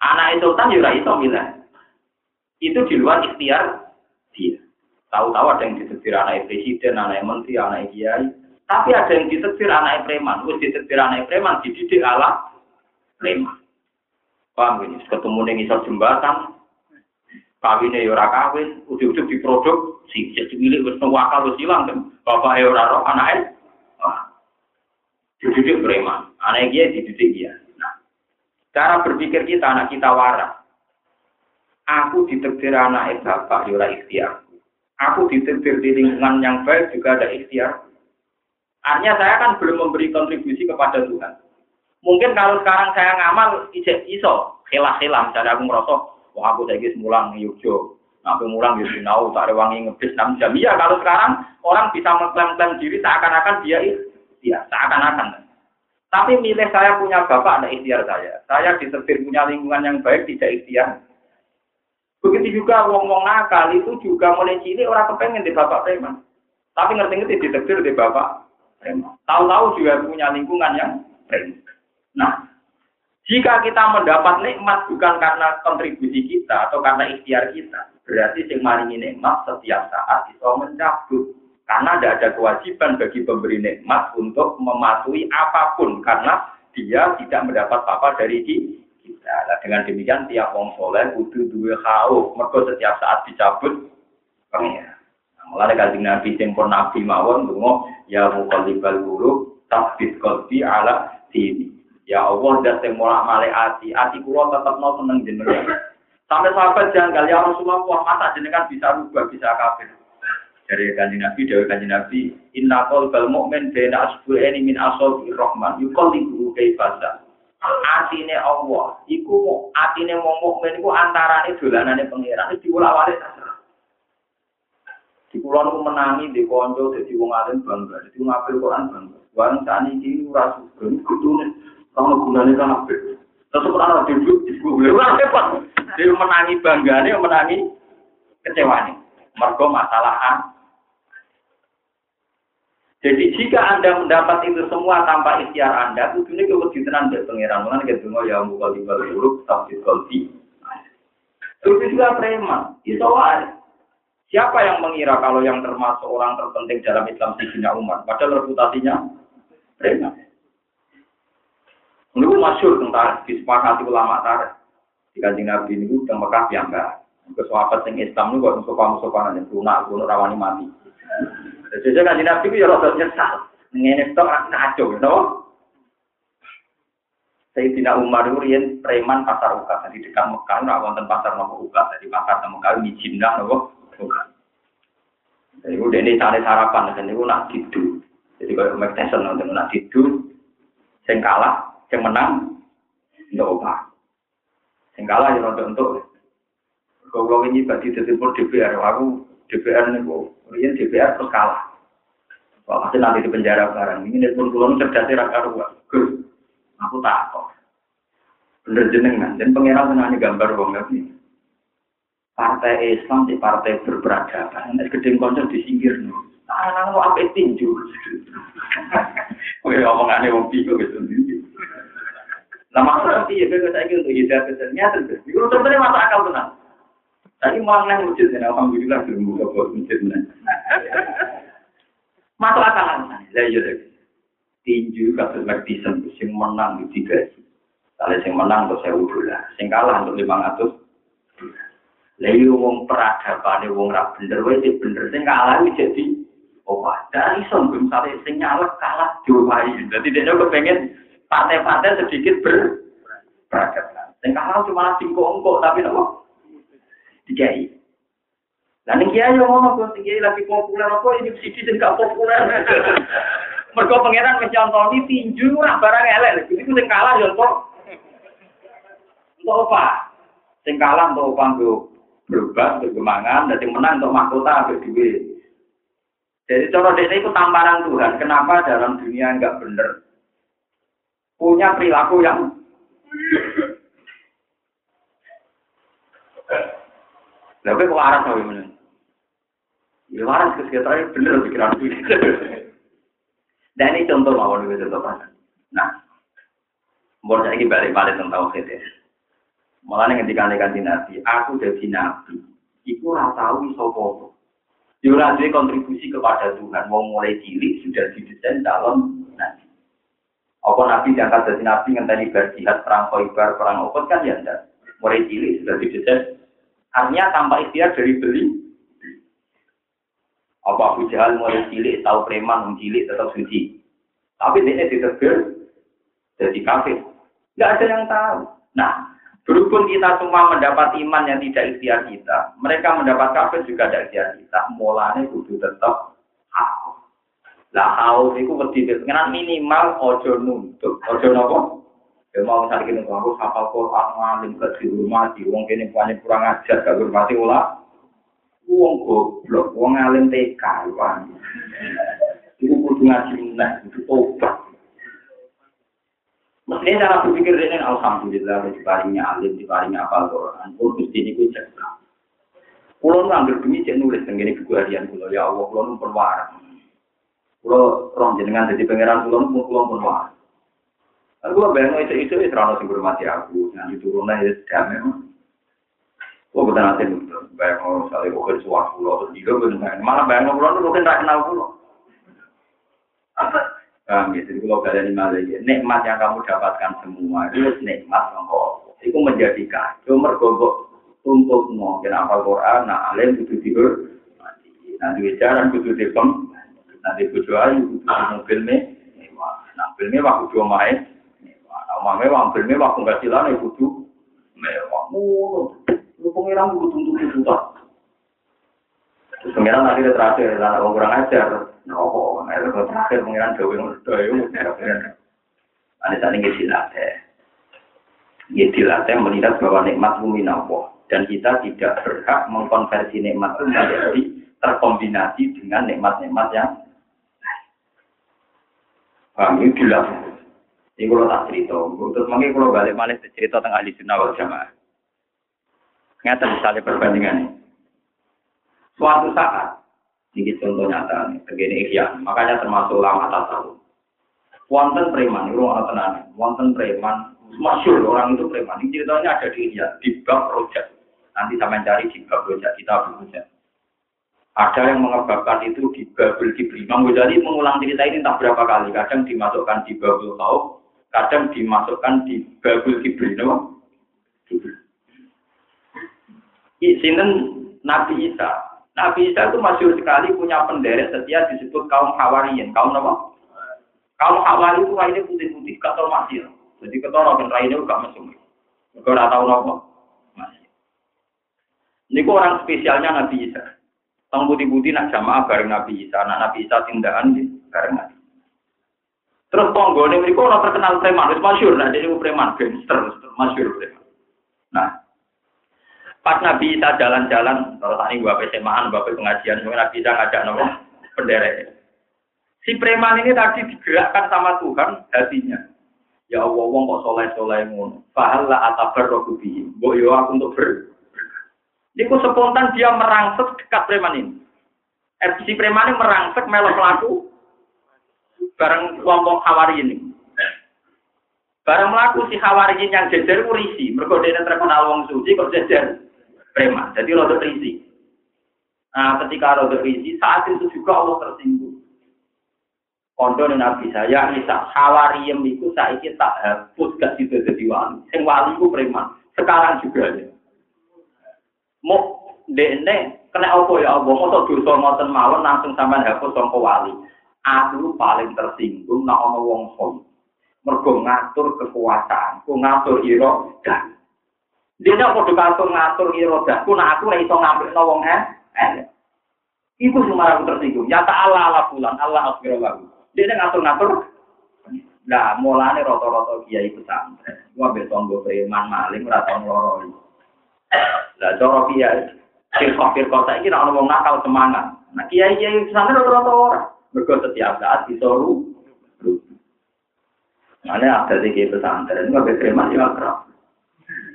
Anak itu kan ya itu milih. Itu di luar ikhtiar dia. Tahu-tahu ada yang ditetir anak presiden, anak menteri, anak kiai. Tapi ada yang ditetir anak preman. Wis ditetir anak preman dididik ala preman. Paham ini? Ketemu ning isor jembatan. Kawinnya ya ora kawin, udah-udah diproduk, si milik wis wakal wis hilang kan. Bapak ya ora roh anake. Dididik preman. Anak dia dididik dia. Nah, cara berpikir kita anak kita waras. Aku ditetir anak bapak ya ora ikhtiar. Aku ditetir di lingkungan yang baik juga ada ikhtiar. Artinya saya kan belum memberi kontribusi kepada Tuhan. Mungkin kalau sekarang saya ngamal, ijek iso, helah-helah, misalnya aku merasa, wah aku lagi mulang Yogyo, aku mulang di Sinau, tak ada wangi ngebis 6 jam. Iya, kalau sekarang orang bisa mengklaim-klaim diri seakan-akan dia ya seakan-akan. Tapi milih saya punya bapak, ada ikhtiar saya. Saya diterbit punya lingkungan yang baik, tidak ikhtiar. Begitu juga wong-wong nakal itu juga mulai cilik orang kepengen di bapak preman. Tapi ngerti-ngerti diterbit di bapak Tahu-tahu juga punya lingkungan yang baik. Nah, jika kita mendapat nikmat bukan karena kontribusi kita atau karena ikhtiar kita, berarti yang maringi nikmat setiap saat itu mencabut. Karena tidak ada kewajiban bagi pemberi nikmat untuk mematuhi apa pun karena dia tidak mendapat apa dari kita. Nah, dengan demikian tiap wong soleh kudu khauf, mergo setiap saat dicabut. Mulai kanjeng Nabi sing pun Nabi mawon donga ya muqallibal qulub tabbit qalbi ala dini. Ya Allah dat sing mulak malik ati, ati tetep no seneng jenengan. Sampai sahabat jangan ya Rasulullah, wah masa jenengan bisa rubah, bisa kafir. Dari kanjeng Nabi, dari kanjeng Nabi, inna qalbal mu'min baina asbu'aini min asabi rahman, yuqallibu kaifasa. Atine Allah, iku atine wong mukmin iku antarane dolanane pangeran, diulak-walik terserah. Di pulau itu menangi di konco, jadi wong alim bangga, jadi wong apel Quran bangga. Wong tani ini ora ini kudune, kalau gunanya kan apel. Terus orang ada duduk di gue, ora hebat. Dia menangi bangga, dia menangi kecewa nih. Mergo masalah Jadi jika Anda mendapat itu semua tanpa ikhtiar Anda, ini kewajiban dari pengiran. Gitu, ya mukal di balik huruf, tapi kolbi. Terus juga preman, itu wae. Siapa yang mengira kalau yang termasuk orang terpenting dalam Islam Sidina Umar? Padahal reputasinya Rena. Ini masyur tentang disepakati ulama tarikh. Di Nabi ini yang Mekah yang enggak. Kesuapat yang Islam ini kok sopan-sopan aja. Lunak, lunak rawani mati. Jadi kanjeng Nabi itu ya rasa nyesal. Ini itu ngaco, gitu. Sayyidina Umar itu preman pasar ukat. Jadi dekat Mekah, nggak wonten pasar nopo ukat. Jadi pasar Mekah ini jindah nopo Jadi udah ini cari sarapan, dan itu nak tidur. Jadi kalau Mike Tyson nanti nak tidur, sing kalah, sing menang, untuk apa? Sing kalah ya untuk untuk. Kalau ini bagi tetepur DPR, aku DPR nih kok, ini DPR terus kalah. Kalau masih nanti di penjara barang ini, pun pulau cerdas raka ruang. Gus, aku takut. Bener jenengan, dan pengiran menanya gambar wong ini partai Islam di partai berperadaban. Nek gedeng kanca disingkir. Anak mau apa tinju? Kowe omongane wong piku wis ndi. Lah maksudnya piye kowe saiki untuk hidup kesennya terus. Iku contohnya masuk akal tenan. Tadi mau nang masjid ya alhamdulillah belum buka bos masjid Masuk akal kan? Lah iya Tinju kasus Ferguson sing menang di tiga. Kalau sing menang saya udah lah. sing kalah untuk 500 Lha iya yo wong peradabane iya wong rap bener wis bener sing kalah jadi oh, opah. Dari sombong sare sing nyalek kalah diwahi. Jadi dia kepengen partai-partai sedikit ber peradaban. Sing kalah cuma singkong-kok tapi nopo? Dikai. Lah ning kiai yo ngono kok sing kiai lagi populer apa ini siji sing gak populer. Mergo pangeran wis nyontoni tinju lah barang elek. Iku sing kalah yo entuk. Apa? Sing kalah entuk apa berubah, bergemangan, dan yang menang untuk mahkota. Jadi cara desa itu tamparan Tuhan. Kenapa dalam dunia enggak benar? Punya perilaku yang Lah kok waras to men. Ya waras ke sekitar bener pikiran. Dan ini contoh mawon itu contoh. Nah, mau saya balik balik tentang tauhid ya. Malah nih ketika kanji nabi, aku jadi nabi. Iku ratawi sopo. Yura ya kontribusi kepada Tuhan. Mau mulai cilik sudah didesain dalam nabi. Apa nabi diangkat jadi nabi ngenteni berjihad perang koibar perang opot kan ya enggak. Mulai cilik sudah didesain Artinya tanpa ikhtiar dari beli. Apa Abu Jahal mulai cilik, tahu preman, cilik tetap suci. Tapi dia ditegur, jadi kafir. Tidak ada yang tahu. Nah, berhubung kita semua mendapat iman yang tidak ikhtiar kita, mereka mendapat kafir juga tidak ikhtiar kita. Mulanya kudu tetap haus. Lah haus itu berdiri dengan minimal ojo nuntut, ojo nopo Ya mau misalnya kini aku hafal Quran ngalim ke di rumah di wong kini banyak kurang ajar gak bermati ulah. Wong goblok, wong ngalim TK, wong. Itu kudu ngaji nah, itu tobat. Mestinya cara berpikir ini alhamdulillah diparingnya alim, diparingnya apal Quran. Pun mesti ini ku cekak. Kulo ngambil demi cek nulis tentang buku harian kulo ya Allah kulo pun. Kulo rong jenengan jadi pangeran kulo pun kulo pun waras. Aku bayang itu itu itu terlalu sing mati aku, nanti turunnya ya damai. Kok betul nanti bayang mau sekali bukan suatu pulau terus juga benar. Malah bayang pulau itu bukan tak kenal. Paham ya, jadi kalau kalian lagi, nikmat yang kamu dapatkan semua itu nikmat engkau. Itu menjadi kacau, mergogok untuk mau kenapa Quran, nah alim itu tidur, nanti bicara itu tipem, nanti bujuan itu mobil nih, nah mobil waktu dua main, mewah, mobil mewah, penghasilan ya kudu mewah. Ngono. Lu pengiran kudu tuntut juta. Terus pengiran akhirnya terakhir, lah orang kurang ajar. Nopo, nah terakhir pengiran ngono yo. Ada saat ini dilatih. Ya melihat bahwa nikmat bumi Allah. Dan kita tidak berhak mengkonversi nikmat itu menjadi terkombinasi dengan nikmat-nikmat yang ini dilatih. Ini kalau tak cerita, terus mungkin kalau balik malah cerita tentang ahli sunnah wal jamaah. Ngata misalnya perbandingan. Suatu saat, ini contoh nyata begini ikhya, makanya termasuk lama tak tahu. Wonten preman, itu orang tenang, wonten preman, masyur orang itu preman. Ini ceritanya ada di India, di bab rojak. Nanti sama cari di bab rojak, kita rojak. Ada yang mengebakkan itu di Babel Kibri. Imam Ghazali mengulang cerita ini entah berapa kali. Kadang dimasukkan di Babel Taub, kadang dimasukkan di Babul Kibri, no? Sinten Nabi Isa. Nabi Isa itu masyur sekali punya penderet setia disebut kaum Hawariyin. Kaum apa? Kaum Hawari itu lainnya putih-putih, tau masih. Jadi ketara kan lainnya gak mesum. Mereka gak tahu apa. Masih. Ini orang spesialnya Nabi Isa. Tang putih-putih nak jamaah bareng Nabi Isa. Nak Nabi Isa tindakan bareng Nabi Terus ini mereka orang terkenal preman, itu masyur, nah jadi preman, gangster, masyur preman. Pas Nabi Isa jalan-jalan, kalau tadi bapak semaan, bapak pengajian, semua Nabi Isa ngajak nopo penderek. Si preman ini tadi digerakkan sama Tuhan hatinya. Ya Allah, wong kok soleh soleh ngono. Fahala atabar rohubi. Mbok yo aku untuk ber. Niku spontan dia merangsek dekat preman ini. Eh, si preman ini merangsek melok pelaku bareng kelompok Hawari ini. Bareng melaku si Hawari yang jejer urisi, mereka dia terkenal wong suci kok jejer preman. Jadi rodo risi. Nah, ketika rodo risi, saat itu juga Allah tersinggung. Kondo Nabi saya Isa Hawariem itu saiki tak hapus gak situ jadi wali. Sing wali itu preman. Sekarang juga ya. Mau dene kena apa ya Allah? Mau dosa ngoten mawon langsung sampean hapus sangka wali. Aku paling tersinggung nak ana wong son. Mergo ngatur kekuasaan, ku ngatur ira dan. Dene padha ngatur ngatur ira dan. Ku nak aku ora iso ngambilno wong eh. Iku semua aku tersinggung. Ya ta'ala ala bulan, Allah asbirullah. Dia ngatur-ngatur. Nah, mulane rata-rata kiai pesantren. Gua ambil tonggo preman maling ora tau ngloroi. Lah cara kiai firqah-firqah saiki nek ana wong nakal semangat. Nah, kiai-kiai pesantren rata-rata ora. Mergo setiap saat disuruh Mana ada di kiai pesantren, nggak preman ya akrab.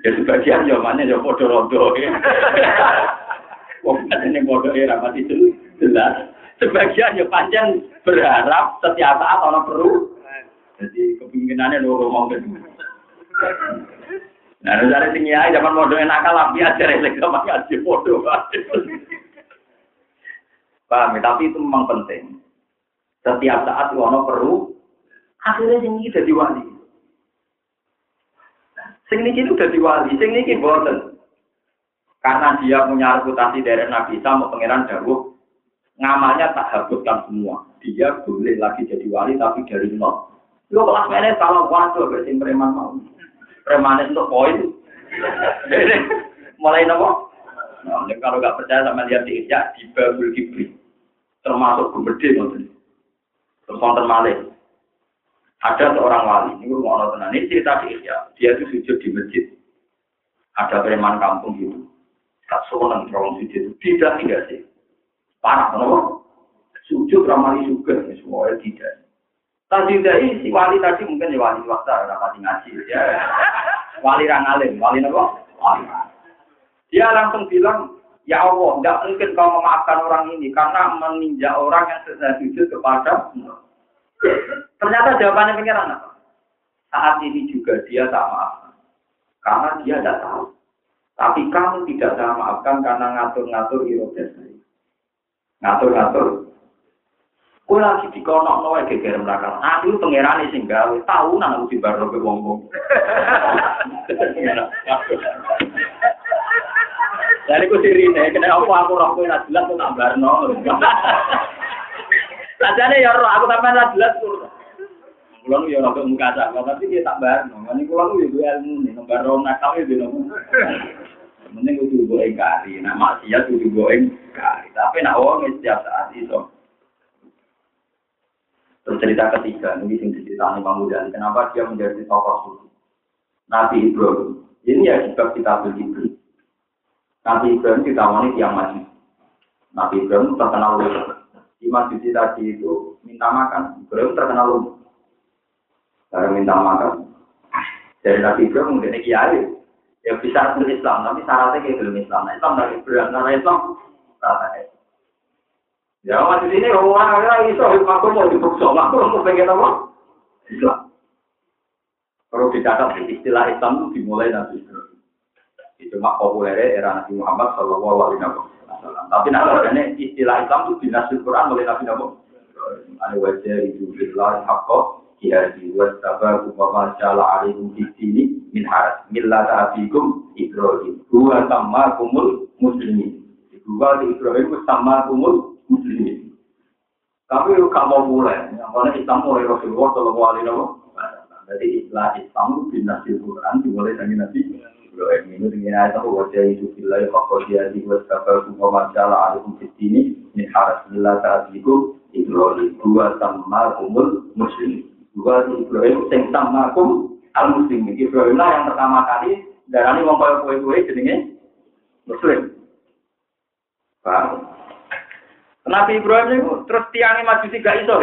Ya sebagian ya mana ya bodoh rodo. Wong ini bodoh ya itu jelas. Sebagian ya panjang berharap setiap saat orang perlu. Jadi kepinginannya loro mau ke Nah, dari sini ya, zaman modal nakal api aja relek sama ngaji bodoh. Paham ya? Tapi itu memang penting. Setiap saat orang perlu, akhirnya sing iki dadi wali. Sing niki dadi wali, sing niki boten. Karena dia punya reputasi dari Nabi Isa, mau pangeran Dawuh, ngamalnya tak habiskan semua. Dia boleh lagi jadi wali tapi dari nol. Lo kelas mana kalau waktu berarti preman mau. Preman itu poin. Mulai nopo. Nah, kalau nggak percaya sama lihat di ya di Babul Kibri. Termasuk gede maksudnya. Terus nonton malih. Ada seorang wali, ini gue mau nonton ini cerita di ya. Dia itu sujud di masjid. Ada preman kampung gitu. Seneng terong sujud. Tidak tidak sih Parah, kenapa? Sujud ramai juga, semuanya tidak. Tadi dari si wali tadi mungkin ya wali waktu rapat ngaji ya. Wali rangalim, wali apa? Wali. Dia langsung bilang, ya Allah, tidak mungkin kau memaafkan orang ini karena meninjak orang yang sedang sujud kepada Ternyata jawabannya pengiran apa? Saat ini juga dia tak maafkan. Karena dia tidak tahu. Tapi kamu tidak saya maafkan karena ngatur-ngatur iroda saya ngatur-ngatur. Kue lagi di kono no wae geger belakang. Aku pangeran sing gawe tahu nang aku dibarno ke wong-wong. Dari ku sirine kena apa aku roh kowe jelas tuh tak barno. Sajane ya roh aku sampean ra jelas tur. Kulo ya ora muka sak, tapi dia tak barno. Ini kulo yo ilmu nih, nomor roh nakal yo Mending kudu gue engkari, nah maksiat kudu gue engkari. Tapi nak wong setiap saat itu. Terus cerita ketiga, ini sing diceritakan Imam Ghazali. Kenapa dia menjadi tokoh suci? Nabi Ibrahim. Ini ya sebab kita beli Nabi Ibrahim kita wanita yang maju. Nabi Ibrahim terkenal. Di masjid tadi itu minta makan. Ibrahim terkenal lumpuh. Karena minta makan. Dari Nabi Ibrahim mungkin kiai. Ya bisa belum Islam, tapi syaratnya kayak belum Islam. Nah, Islam dari berat, karena Islam syaratnya. Ya, masih sini orang orang iso, aku mau dibukso, aku mau pengen apa? Islam. Kalau dicatat istilah Islam itu dimulai Ibrahim. Itu mak populer era Nabi Muhammad Shallallahu Alaihi Wasallam. Tapi nah, istilah Islam itu dinasih Quran oleh Nabi Muhammad. Ada wajah itu bilang hakko jihadi wasaba wa jala alaikum di sini min haras millata abikum Ibrahim. Huwa sama kumul muslimin. Huwa di Ibrahim sama kumul muslimin. Tapi kamu mau mulai. Mana Islam mulai Rasulullah Shallallahu Alaihi Wasallam? Jadi istilah Islam di nasi Quran dimulai dari Nabi Ibrahim. Ini dengan ayat wajah itu bila fakir dia di wasaba wa jala alaikum di sini min haras millata abikum Ibrahim. Huwa sama kumul muslimin Dua Ibrahim sing sama kum al muslim. Ibrahim lah yang pertama kali darani wong kaya kue-kue jenenge muslim. Paham? Nabi Ibrahim itu terus tiangnya maju tiga iso.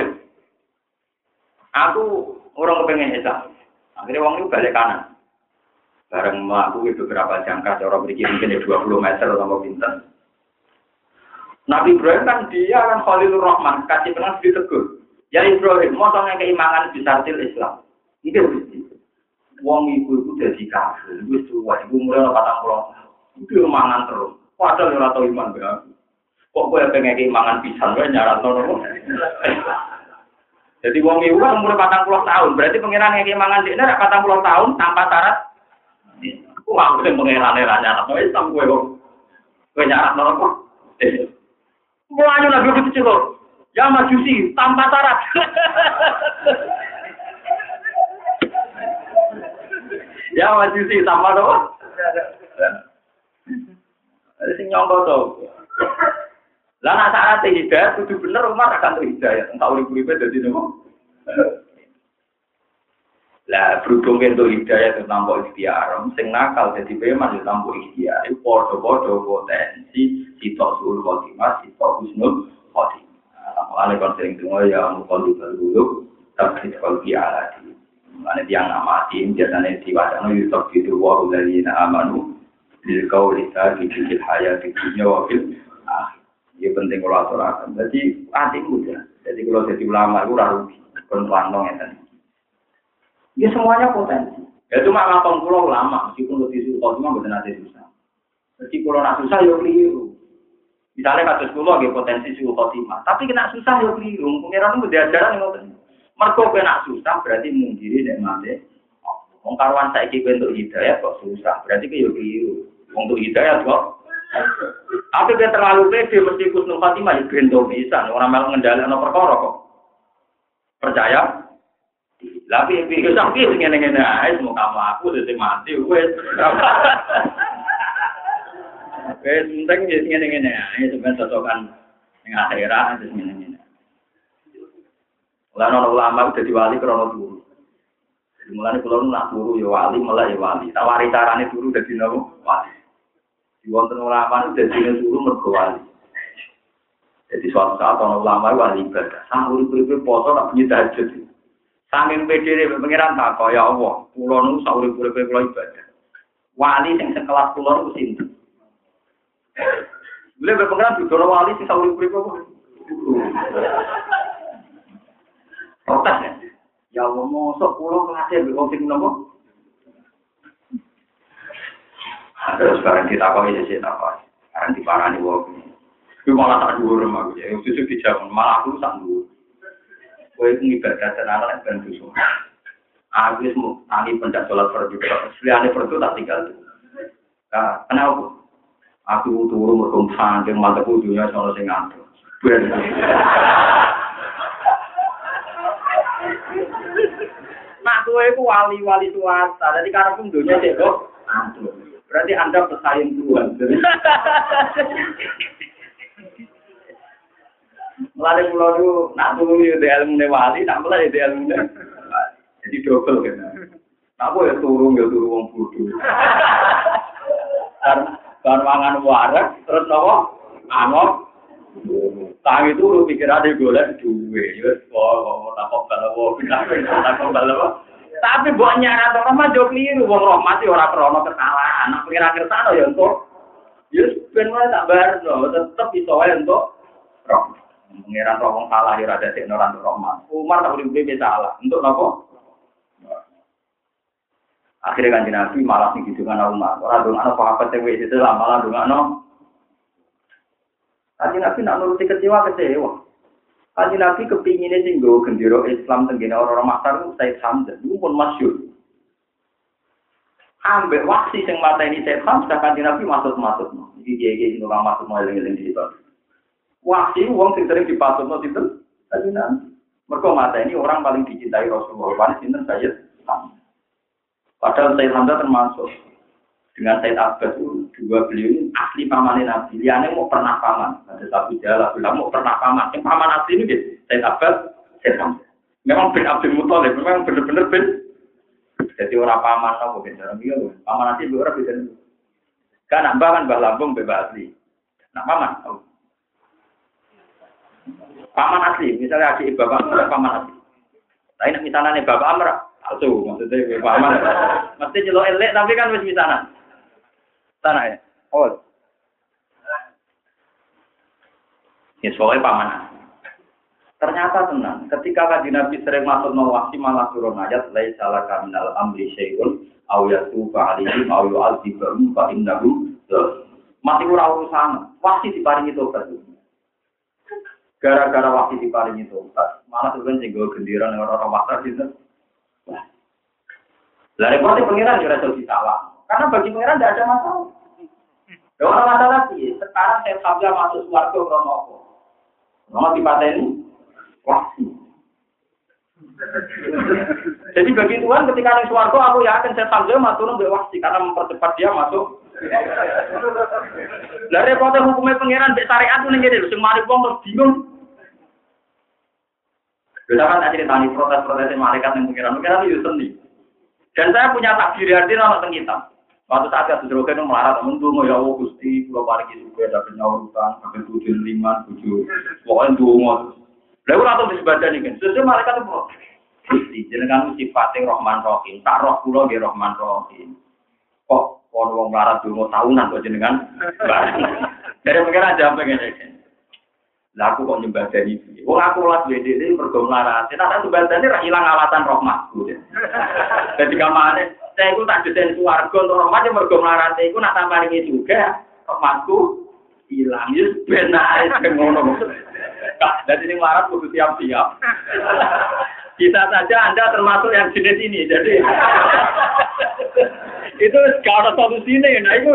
Aku orang kepengen Islam. Akhirnya wong itu balik kanan. Bareng aku beberapa jangka cara berikir mungkin 20 meter atau pinter. Nabi Ibrahim kan dia kan Khalilur Rahman, kasih pernah ditegur. Ya Ibrahim, mau tanya keimanan bisa til Islam. Ini mesti. Wong ibu itu jadi kafir, itu tua, ibu mulai patang pulau. Dia mangan terus. Padahal ora tau iman be aku. Kok kowe pengen iki mangan pisan wae nyarat nopo. Jadi wong iku kan umur 40 tahun, berarti pangeran ngeki mangan dikne rak 40 tahun tanpa syarat. Ku aku sing pangeran ra nyarat wae sam kowe kok. Kowe nyarat nopo? Mulanya nabi kecil. Ya majusi tanpa syarat. ya majusi tanpa nopo? Sing nyongko to. Lah nak syarat hidayah kudu bener Umar akan hidayah. Entah urip-uripe dadi nopo. Lah berhubung itu hidayah itu tanpa ikhtiar, sing nakal jadi preman itu tanpa ikhtiar. Itu podo-podo potensi sitok suul khotimah, sitok husnul khotimah. Mulane kon sering dengar ya mukon dulu tapi kalau dia lagi. Mulane tiang amati biasanya diwacana yusuf gitu wa dari amanu bil qauli di fil hayati dunya wa fil akhir. Ya penting kalau aturakan. Jadi hatiku ya. Jadi kalau jadi ulama itu rugi. Kon plantong ya Ya semuanya potensi. Ya cuma ngapong pulau ulama. Meskipun lebih susah, cuma nanti susah. Jadi kalau nak susah ya keliru. Misalnya kasus pulau ada potensi suhu khotimah. Tapi kena susah ya keliru. Pengiran itu diajaran yang Mereka kena susah berarti mungkiri dan mati. Wong karuan saiki bentuk hidayah kok susah, berarti ke yo keliru. Untuk hidayah kok tapi dia terlalu pede mesti kusnul khatimah ya bento bisa orang malah ngendalekno perkara kok. Percaya? Tapi pikir sampai ngene ngene ae mau kamu aku dadi mati. Penting ya ngene ngene ae sampeyan cocokan ning akhirat terus ngene ngene. Lah ulama udah diwali krono turu. Jadi mulane kula nak turu ya wali, malah ya wali. Tawari carane turu dadi nopo? Wali. Di wonten ulama itu jadi suruh mergo wali. Jadi suatu saat orang ulama wali ibadah. Sahur itu poso tak punya tahajud. Saking pede ini pengiran tak kau ya Allah. Pulau nu sahur itu pulau ibadah. Wali yang sekelas pulau itu sinten. Boleh berpengiran juga wali sing itu pulau. Protes ya. Ya Allah, mosok pulau kelasnya berkonflik nopo. Terus kita kok ini sih apa? Sekarang diparani wong. Itu malah tak rumah gue. Yang itu dijawab malah aku tak dulu. Gue itu ibadah tenaga dan dosa. Aku mau tangi pendak sholat fardu. Seliane fardu tak tinggal. Nah, kenapa? Aku turun merkum saking mantep dunia soal sing ngantuk. Nak gue itu wali-wali swasta. Jadi karena pun dunia sih kok. Berarti Anda pesaing Tuhan. Melalui pulau itu, nak tunggu di ilmu wali, nak mulai di ilmu Jadi double kan. Aku ya turun, ya turun wong bodoh. Kan mangan warak, terus nopo? Angok. Lu pikir ada golek duwe, ya tak kok kalau tak kok kalau Tapi buat nyarat orang mah jauh keliru, wong rahmat ora krono kesalahan. Nak pengira kersane ya untuk ya ben wae tak barno, tetep iso untuk rahmat. Pengiran roh salah ya ada sing ora rahmat. Umar tak urip dhewe salah. Untuk napa? Akhirnya kan Nabi malah sing dengan Umar. Ana sahabat sing wis itu malah dongakno. Kanjeng Nabi nak nuruti kecewa kecewa. Kaji Nabi kepinginnya sih gue gendero Islam tenggine orang-orang makar itu Said Hamzah, itu pun masyur. Ambek waksi sing mata ini Said Hamzah kaji Nabi masuk-masuk. Jadi dia gini orang masuk mau eling-eling di situ. Waksi uang sering dipasut no situ kaji Nabi. Mata ini orang paling dicintai Rasulullah. Paling sinten Said Hamzah. Padahal Said Hamzah termasuk dengan Said Abbas itu dua beliau ini asli paman Nabi. Liane mau pernah paman. Ada satu jalan bilang mau pernah paman. Yang paman asli ini gitu. Said Abbas, Said Hamzah. Memang bin Abdul Muthalib, memang benar-benar bin. Jadi orang paman nopo beda. Iya paman asli dua orang beda. Kan nambah kan bah lambung bebas asli. Nah paman. Oh. Paman asli, misalnya adik bapak paman asli. Tapi misalnya bapak Amr, Alsu, maksudnya paman. Mesti jelok elek tapi kan wis misalnya. Tanah ya. Oh. Ya soalnya paman. Ternyata tenang, ketika kaji Nabi sering masuk nawasi malah turun ayat lai salah kaminal amri syai'un aw yatufa alaihim aw yu'adzibahum fa innahu Terus mati ora urusan, wasi diparingi tobat. Gara-gara wasi diparingi tobat, malah sing gendiran orang-orang wakar gitu. Lah repotnya pengiran juga bisa ditawar. Karena bagi pengiran tidak ada masalah. Ya orang masalah sih, sekarang saya sabda masuk suarga krono apa? Nama ini, wasi. Jadi bagi Tuhan ketika nih suarga aku yakin saya sabda masuk nunggu wasi karena mempercepat dia masuk. Lah repotnya hukumnya pengiran di syariat itu nih gini, wong terus bingung. Kita kan akhirnya tani protes-protes malaikat yang pengiran, pengiran itu sendiri. Dan saya punya takdir arti nama tentang. Waktu saat itu Drogen itu melarat, tuh ya Allah Gusti, pulau pariki juga ada penyaurutan, sampai tujuh lima, tujuh, pokoknya mau. Lalu atau di sebadan ini kan, sesuai malaikat itu Gusti, jenengan sifatnya Rohman Rohim, tak roh pulau di Rohman Rohim. Kok orang wong melarat mau tahunan kok jenengan? Dari pengiran jawab begini. Lah aku kok nyembah dari ini. Wong aku lah dhewe ini mergo mlarat. Nek tak ini ra ilang alasan rahmatku. Jadi kamane saya iku tak desain swarga untuk rahmat ya mergo mlarat iku nak ini juga rahmatku hilang ya ben ae ngono. Jadi ini melarat kudu siap-siap. Bisa saja Anda termasuk yang jenis ini. Jadi itu gak ada solusinya. Nah itu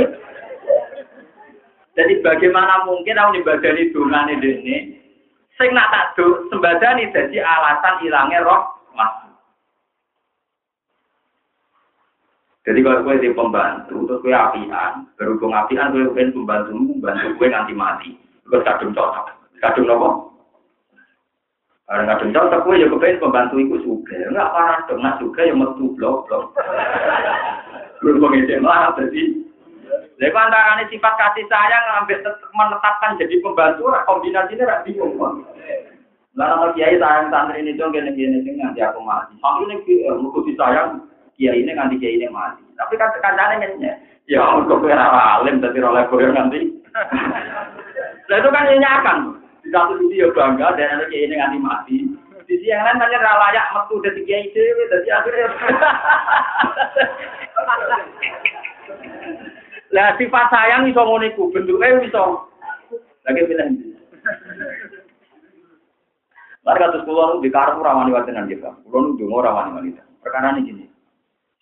jadi bagaimana mungkin aku nyembadani dungan ini, sing nak tak do sembadani jadi alasan hilangnya roh mas. Jadi kalau gue di pembantu, terus gue apian, berhubung apian gue pengen pembantu, membantu gue nanti mati. Gue kadung cocok, kadung nopo. Karena kadung cocok gue ya pengen pembantu itu juga, enggak parah dong, nak juga yang metu blok blok. Berhubung itu malah jadi Lha antara sifat kasih sayang ngambil menetapkan jadi pembantu kombinasinya rak bingung. Lah nama kiai sayang santri ini dong gini gini sing nanti aku mati. Santri ini eh, muka disayang kiai ini nganti kiai ini mati. Tapi kan kancane nyenye. Ya untuk kira alim tapi oleh koyo nanti. Lah itu kan nyenyakan. Di satu sisi ya bangga dan anak kiai ini nganti mati. Di sisi yang lain hanya layak metu dari kiai itu, jadi akhirnya. Lah sifat sayang iso ngene iku, bentuke iso. Lagi pilih. Mari kados kula di karep ora wani watenan kita. Kula nu donga ora wani wanita. Perkara ini gini.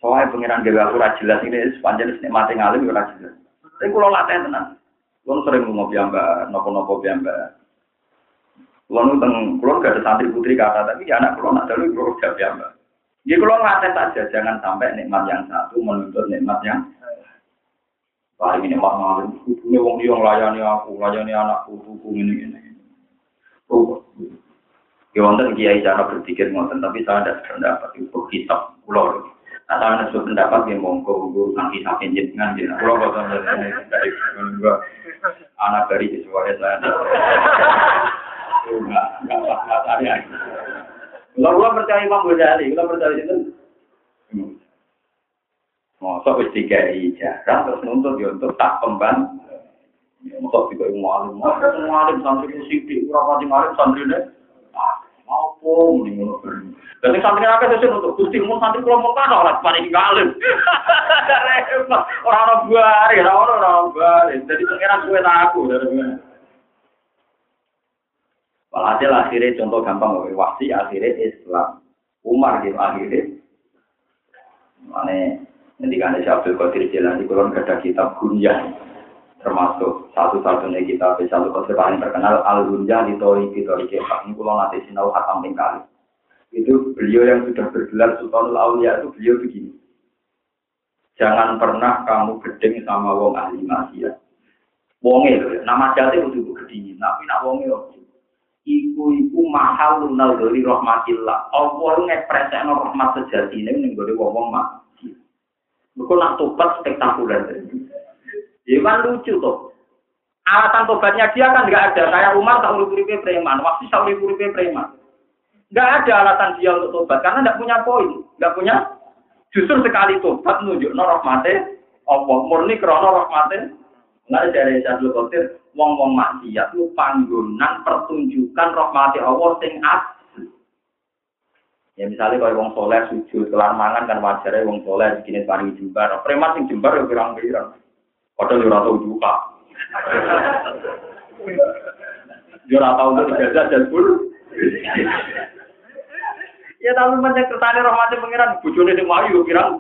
Soalnya pengiran dewa aku ora jelas ini sepanjang ini mati ngalim ora jelas. Tapi kula latih tenan. Kula sering ngopi mbak, nopo-nopo mbak. Kula nu teng kula gak ada santri putri kata tapi ya anak kula nak dalu kula jawab mbak. Jadi kalau ngelatih saja, jangan sampai nikmat yang satu menuntut nikmat yang Wah ini mak ngalim, ini wong dia layani aku, layani anakku, hukum ini ini. Oh, ya wonten kiai cara berpikir ngoten, tapi saya ada pendapat itu kitab pulau. Nah, saya ada pendapat yang monggo urusan kisah jenengan jenengan. Pulau kota dari anak dari sesuai saya. Enggak, enggak pas saya. Kalau percaya Imam Ghazali, kalau percaya itu Masa wis dikai jarang terus nuntut ya untuk tak pemban. Ya masa dikai ngalim, ngalim santri ku sithik ora pati ngalim santrine. Ah, apa muni ngono. Jadi santri akeh sesuk untuk Gusti mun santri kula mung kan ora paling ngalim. Ora ono buare, ora ono ora buare. Jadi pengiran kuwe tak aku Walhasil akhirnya contoh gampang, wasi akhirnya Islam. Umar gitu akhirnya. Mana Nanti kan ada Abdul Qadir Jilani, kalau ada kitab Gunyah, termasuk satu-satunya kitab satu Qadir paling terkenal Al Gunyah di Tori di Tori Kefak. Ini kalau nanti sinau hatam kali. Itu beliau yang sudah bergelar Sultanul Aulia itu beliau begini. Jangan pernah kamu gedeng sama wong ahli maksiat. Wonge lho, nama jati kudu gedhi, tapi nak wonge. Iku iku mahal lunal dari rahmatillah. Allah ngepresekno rahmat sejatine ning gone wong-wong mak. Mereka nak tobat spektakuler. Ya kan lucu tuh. Alasan tobatnya dia kan nggak ada. Kayak Umar tak urip uripe preman, waktu tak urip uripe preman. Nggak ada alasan dia untuk tobat karena nggak punya poin, nggak punya. Justru sekali tobat nunjuk no rahmate, Allah murni krono rahmate. Nggak dari Syaikhul Qadir, wong-wong maksiat lu panggonan pertunjukan rahmati Allah sing Ya misalnya kalau wong soleh sujud kelar mangan kan wajar wong soleh bikin paling jembar. Preman sing jembar ya pirang-pirang. Padahal yo ora tau duka. Yo ora tau untuk ijazah dan pun. Ya tapi banyak kertane rahmati pangeran bojone sing wayu pirang.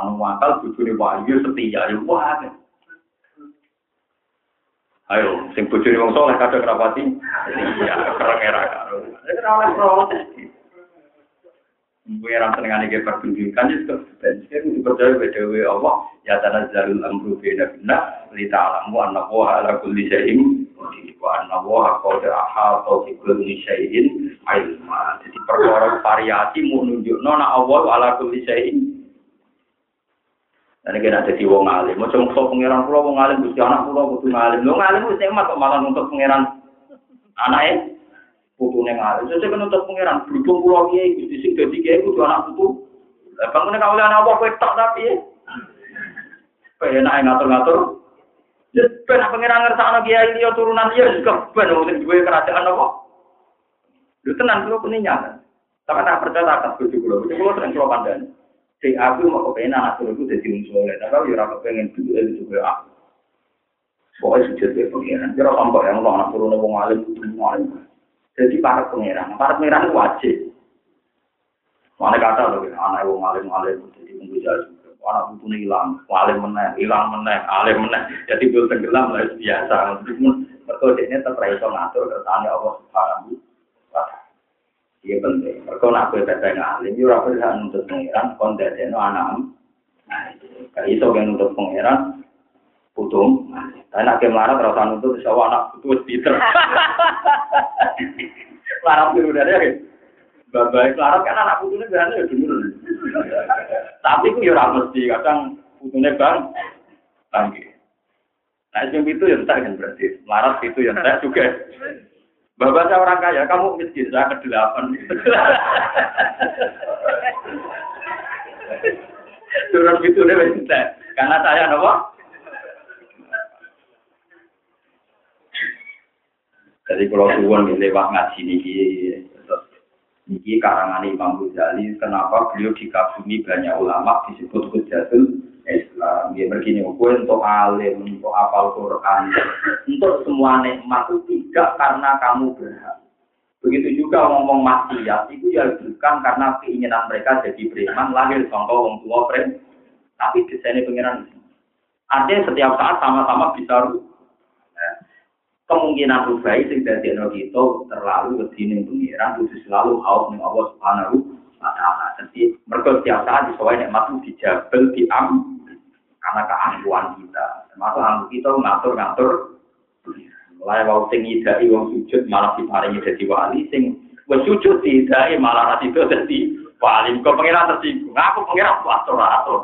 Anu wakal bojone wayu setia ya wah. Ayo, sing bojone wong saleh kadang rapati. Iya, kereng era karo. Protes. Senengane ge pertunjukan ya sudah ben itu percaya BDW Allah ya tanazzalul amru bina bina li ta'lamu anna Allah ala kulli syai'in wa anna Allah qad ahata bi kulli syai'in ilma. Jadi perkara variasi mau nunjukno nek Allah ala kulli syai'in Dan kena jadi wong alim, mau cuma pengiran pulau wong alim, gusti anak pulau butuh ngalim. Lo ngalim itu emak kok malah untuk pengiran anaknya putune ngalim. Saya kan untuk pengiran berhubung pulau kiai, gusti sing jadi kiai itu anak putu. Bangunnya kau lihat apa kau tak tapi ya. Pengen ngatur-ngatur. Ya, pengen pengiran ngerasa anak kiai dia turunan dia juga pengen untuk dua kerajaan apa. Lu tenang pulau peningnya. Tapi tak percaya atas bujuk pulau, bujuk pulau sering pulau pandang. Si aku mau kepengen anak itu jadi wong soleh, tapi ya ora kepengen dulu itu juga aku. Pokoknya sujud ke pengiran. Kira sampai yang lo anak turun wong alim, wong alim. Jadi para pengiran, para pengiran itu wajib. Mana kata loh, anak wong alim alim jadi pembuja juga. Anak butuh hilang, alim meneh, hilang meneh, alim meneh. Jadi bil tenggelam lah biasa. Mereka ini tetap raiso ngatur kertasnya Allah Subhanahu Iya penting. Mereka nak kowe kata ngalim, yo ora bisa nuntut pangeran kon dadekno anak. Nah, kayak iso kan nuntut pangeran putung. Tapi nak ke melarat terus nuntut iso anak putu wis pinter. Melarat dulu dari ya. Bapak melarat kan anak putune biasanya ya dulu. Tapi ku ora mesti kadang putune bang. Bangke. Nah, yang itu ya entar kan berarti. Melarat itu ya entar juga. Bapak saya orang kaya, kamu miskin, saya ke delapan. Turun gitu deh. Karena saya apa? Jadi kalau tuan lewat ngaji niki, niki karangan Imam Ghazali, kenapa beliau dikagumi banyak ulama disebut Hujatul Islam. Dia begini, gue untuk alim, untuk hafal Quran, untuk semua nikmat itu tidak karena kamu berhak. Begitu juga ngomong maksiat, itu ya bukan karena keinginan mereka jadi preman, lahir contoh wong tua preman. Tapi desainnya pengiran. Artinya setiap saat sama-sama bisa kemungkinan rubah sing dadi kita terlalu wedine pengiran khusus selalu haus ning Allah Subhanahu wa taala. Jadi mereka setiap saat disesuaikan nikmat itu dijabel, diam, karena keangkuhan kita. Termasuk angkuh kita ngatur-ngatur. Mulai mau sing idai wong sujud malah diparingi dadi wali, sing sujud idai malah ra itu dadi wali. Kok pengiran tersinggung, aku pengiran atur atur.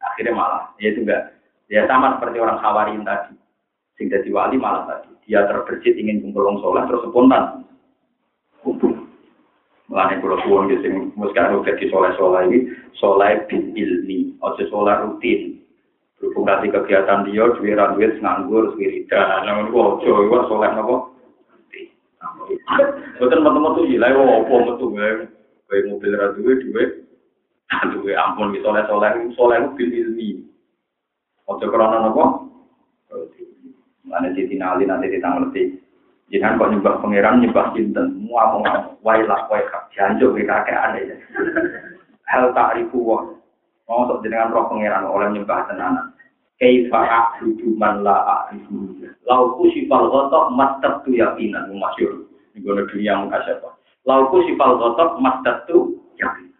Akhirnya malah, ya juga. Ya sama seperti orang khawarin tadi. Sing dadi wali malah tadi. Dia terbersit ingin kumpul soleh terus spontan. Kumpul. Mulane kula suwun nggih sing wis karo dadi soleh-soleh iki, soleh bil ilmi, aja soleh rutin. Berhubung kasih kegiatan dia, duwe ra duwe nganggur, wiridan, nang ngono aja iku soleh napa? Boten metu-metu iki, lha opo metu wae. Kowe mobil ra duwe duwe. Duwe ampun iki soleh-soleh, soleh bil ilmi. Aja krana napa? Mana Siti Nali nanti kita ngerti. Jangan kok nyembah pangeran nyembah. Mu apa nggak? Wailah wae janjo ke kakek aneh. Hal ta'rifu wa. Mau sok jenengan roh pangeran oleh nyembah tenanan. Kaifa a'budu man la a'rifu. Lauku sifal ghatab mastatu yakinan masyhur. Ini gue dunia muka siapa. Lauku sifal ghatab mastatu yakinan.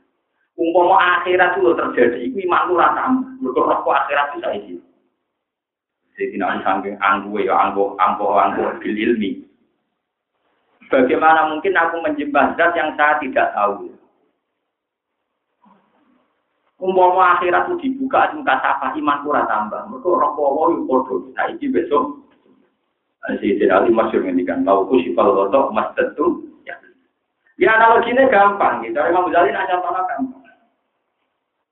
Umpama akhirat itu terjadi, itu iman lu rasa Mereka roh akhirat bisa ini. Jadi tidak saking anggu ya anggu anggu anggu bil ilmi. Bagaimana mungkin aku menjembah zat yang saya tidak tahu? Umpama akhirat itu dibuka muka sapa iman kurang tambah. Mereka roh bawa itu bodoh. Nah ini besok. Sayyidina Ali masyur ngendikan lauku sifal gotok mas tentu. Ya. ya analoginya gampang gitu. Imam Ghazali nanya tanah gampang.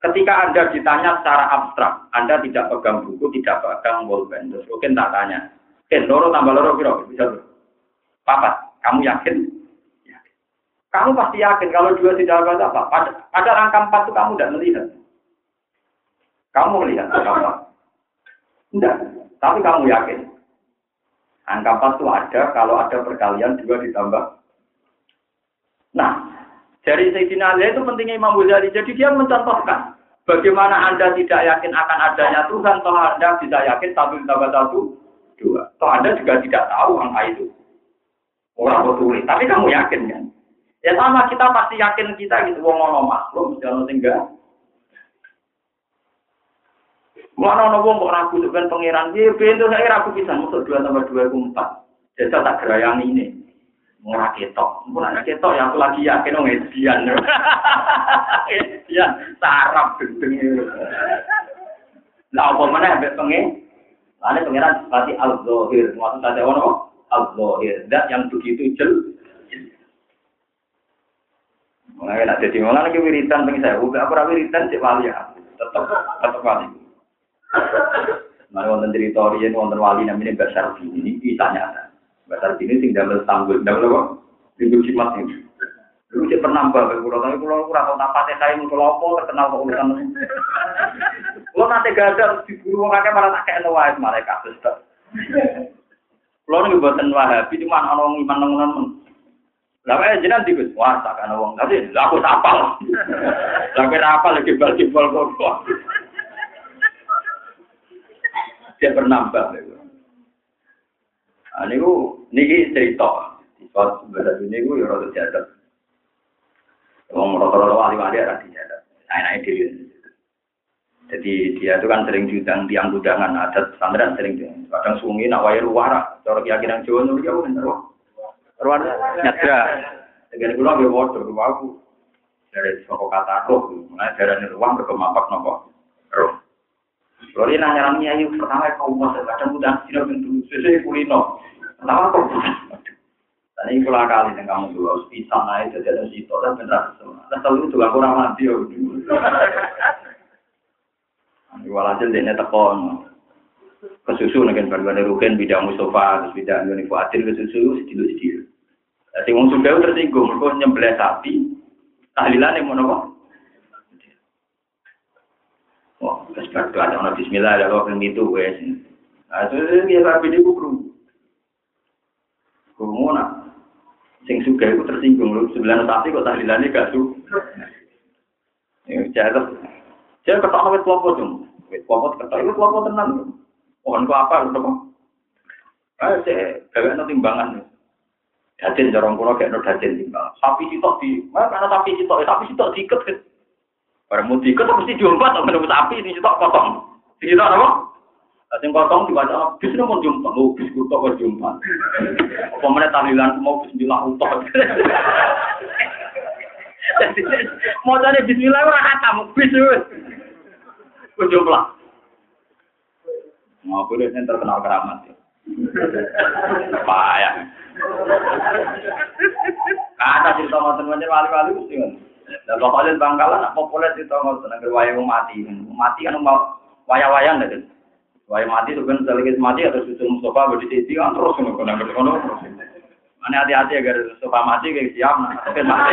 Ketika Anda ditanya secara abstrak, Anda tidak pegang buku, tidak pegang bolpen, terus mungkin tak tanya, Ken, loro tambah loro kira bisa tuh. Papat, kamu yakin? Kamu pasti yakin kalau dua tidak ada apa. Pada, pada angka empat itu kamu tidak melihat. Kamu melihat angka empat. Enggak. Tapi kamu yakin. Angka 4 itu ada kalau ada perkalian dua ditambah. Nah, dari Sayyidina Ali itu pentingnya Imam Ghazali. Jadi dia mencontohkan bagaimana Anda tidak yakin akan adanya Tuhan, toh Anda bisa yakin satu ditambah satu, dua. Toh Anda juga tidak tahu angka itu. Orang betul, tapi kamu yakin kan? Ya sama kita pasti yakin kita gitu, wong ono makhluk, jangan tinggal Mana ono wong kok ragu dengan pangeran? Iya, bento saya ragu bisa masuk dua tambah dua itu empat. Jadi tak gerayang ini. Murah ketok, murah ketok ya aku lagi yakin dong edian. Edian, sarap gendeng Lah apa mana ambek pengen? Lalu pangeran seperti al-zohir, maksud saya ono al-zohir, dat yang begitu jel. Mulai nak jadi malah lagi wiritan pengen saya, bukan apa wiritan cek wali ya, tetap tetap wali. Mari wonten cerita riyen wonten wali namanya Basar Ini bisa nyata. Basar ini sing damel tanggul, damel apa? Minggu Jumat ini. Dulu saya pernah mbak, kalau tapi kalau kurang tahu napasnya saya mau apa terkenal kok urusan ini. Kalau nanti gagal di guru orang kakek malah tak kayak malah kasus tak. Kalau nih buatan wahabi cuma orang iman nongonan men. Lah eh jenengan dikus wah tak kan wong tapi aku tapal. Lah kira apa lagi bal-bal kok. dia bernambah. Nah, ini niki cerita. Soal sebenarnya ini gue ya rada jadat. Wong rata-rata wali-wali ada di jadat. Saya diri. Jadi dia itu kan sering diundang tiang undangan adat pesantren sering kadang sungi nak wayar ruara. Cara keyakinan Jawa nuri ya bener wah. Ruara nyadra. Dengan kula nggih waduh aku dari saka kata roh, mulai darane ruang berkemapak nopo roh. Kalau dia nanya nanya ayu pertama kau mau kadang udah tidak bentuk sesuai kulino. Pertama kau dan ini pula kali yang kamu dulu bisa naik jadi ada situ dan benar semua. Dan selalu juga kurang mati ya. Ini walhasil dia tekon kesusu dengan berbagai rugen bidang musofa terus bidang ini kuatir kesusu sedih sedih. Jadi wong sudah tersinggung, mereka nyembelih sapi, tahlilan yang mau Wah, terus berdoa ada Bismillah, ada kok itu wes. Nah, itu dia sapi di kubur. Kumuna, sing suka itu tersinggung lu sebelah sapi kok tahlilannya gak su. Ya, jatuh. Saya ketawa wet kelompok dong. Wet kelompok ketawa itu kelompok tenang. Pohon ku apa, udah kok. Ah, saya ada timbangan. Dajin jarang kuno kayak no dajin timbang. Sapi sitok di, mana sapi sitok, sapi sitok diikat Barang mau diikat mesti diumpat atau menunggu sapi ini sitok potong. Sitok apa? Sing potong dibaca bis mau jumpa, mau bis kutok kok jumpa. Apa mana tahlilan mau bismillah utok. Mau jadi bismillah ora kata mau bis wis. Kok jumpa. Mau boleh terkenal keramat. Payah. Kata cerita ngoten wali-wali mesti dan pokoknya bangkalan apa populer nggak usah negeri wayang mati, mati kan mau wayang-wayang deh. Wayang mati itu kan selagi mati atau susu Mustafa berdiri kan terus kena kono terus. Mana hati-hati agar Mustafa mati kayak siap, tapi mati.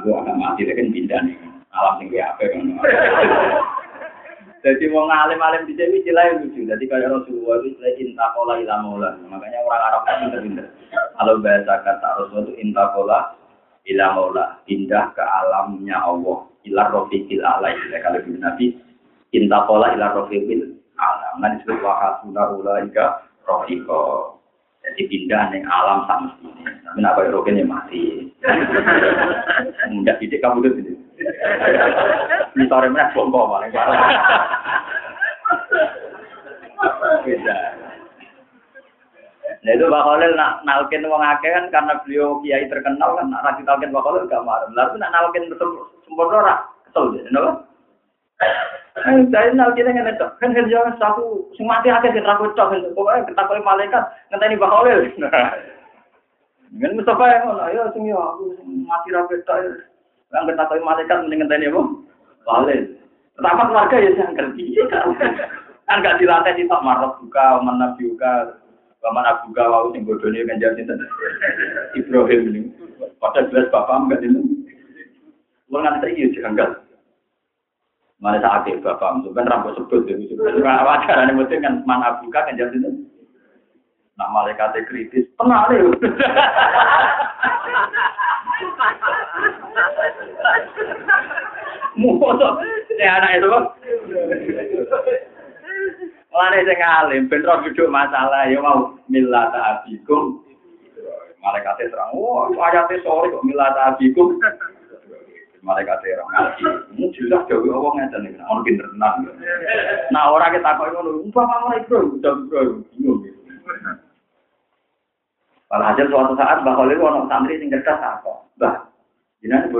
Aku akan mati kan pindah nih, alam tinggi apa kan. Jadi mau ngalim-alim di sini istilah lucu. Jadi kayak Rasulullah itu istilah intakola ilamola. Makanya orang Arab kan pinter-pinter. Kalau bahasa kata Rasulullah itu intakola ilamola. Pindah ke alamnya Allah. Ilar rofiqil alai. Kalau di Nabi intakola ilar rofiqil alam. Nah disebut wahasuna ulaika rofiqo. Jadi pindah nih alam sama. Tapi apa yang rofiqnya mati. Mudah didik kamu itu. Misore meneh bombo paling Beda. Nah itu Mbak Khalil nak nalkin wong akeh kan karena beliau kiai terkenal kan nak rasi nalkin Mbak Khalil gak marah. Lalu nak nalkin sempurna ora kesel deh, kenapa? Eh, saya nalkin dengan itu kan kan jangan satu sing mati akeh sing ra kocok pokoknya ketakoi malaikat ngenteni Mbak Khalil. Kan Mustafa yang ngono, ayo sing yo aku mati ra kocok. Yang kita tahu malaikat mending ngenteni apa? Balik. Pertama keluarga ya jangan kerja. Kan gak dilatih di tak marah buka, mana buka, mana buka, wau sing bodone kan jadi Ibrahim ini. Pada jelas bapak enggak ini. Lu nganti ya jangan Mana saat itu bapak, kan rambut sebut jadi suka wajar nih mesti kan mana buka kan jadi itu. Nah malaikat kritis, tenang nih. Musuh, ya anak itu. Mulane sing alim ben ro duduk masalah ya mau millata abikum. Malaikat terang, wah ayate sore kok millata abikum. Malaikat ora ngaji. Dewe Allah ngeten iki, ono pinter tenan. Nah, iku, udah bro, bingung. Walhasil suatu saat Mbah Khalil ono santri sing cerdas apa? Mbah, jenengan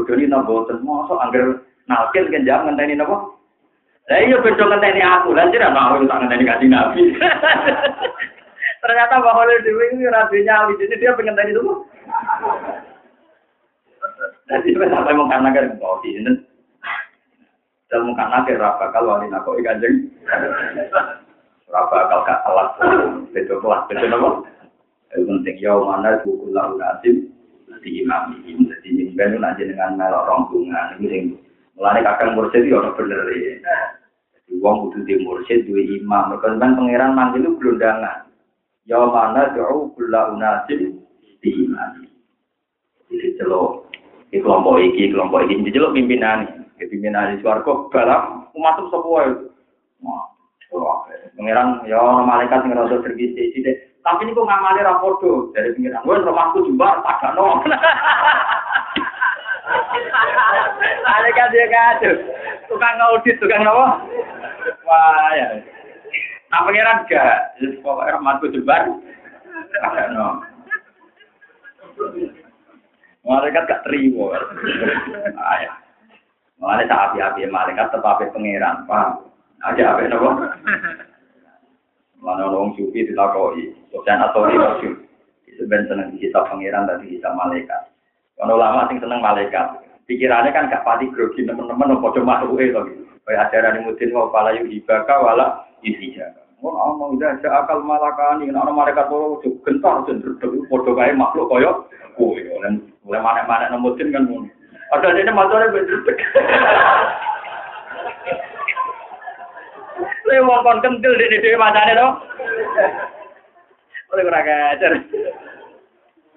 nalkin? Lah iya aku, jera mau ngenteni kanjeng Nabi. Ternyata ora nyali, jadi dia pengen tadi itu. Jadi sampai mau karena kan mau di ini. Dan mau karena kan raba kalau wali nako ikan jeng. Raba kalau gak kelas, betul kelas, betul apa? Penting ya mana buku lalu nasim di imam ini. Jadi nyimpen nanti dengan melok rombongan ini sing mulane kakang mursyid ya ora bener ya. Jadi wong kudu di mursyid duwe imam. Mergo kan pangeran manggil itu gelondangan. Ya mana doa kula unasim di imam. Jadi celok di kelompok iki, kelompok iki, jadi lo pimpinan, ya, pimpinan di suarco balap itu semua itu. Pengiran ya malaikat yang rasa tergisi sih Tapi ini kok ngamali rapodo dari pengiran. Gue rumahku jumbar tak no. Malaikat dia kacau. Tukang ngaudit, tukang apa? Wah ya. Nah pengiran gak. Jadi pokoknya rumahku jumbar tak no. Malaikat gak terima. Ayah. Mulane tak api-api malaikat tetap pangeran, paham? Aja apa nopo? Mana orang sufi ditakoi, Sofyan atau masyur. Sebenarnya seneng kita pangeran tadi kita malaikat. Kalau lama sing seneng malaikat, pikirannya kan gak pati grogi teman-teman nopo cuma makhluk itu. Kayak ajaran mutin mau pala ibaka wala isija. Oh, mau udah akal malakani, nah malaikat itu gentar cenderung podo kayak makhluk koyo kue. Mulai mana-mana nemutin kan ngono. Ada ini motornya bener. Lha wong kon kentil di dhewe macane to. Oleh ora kacer.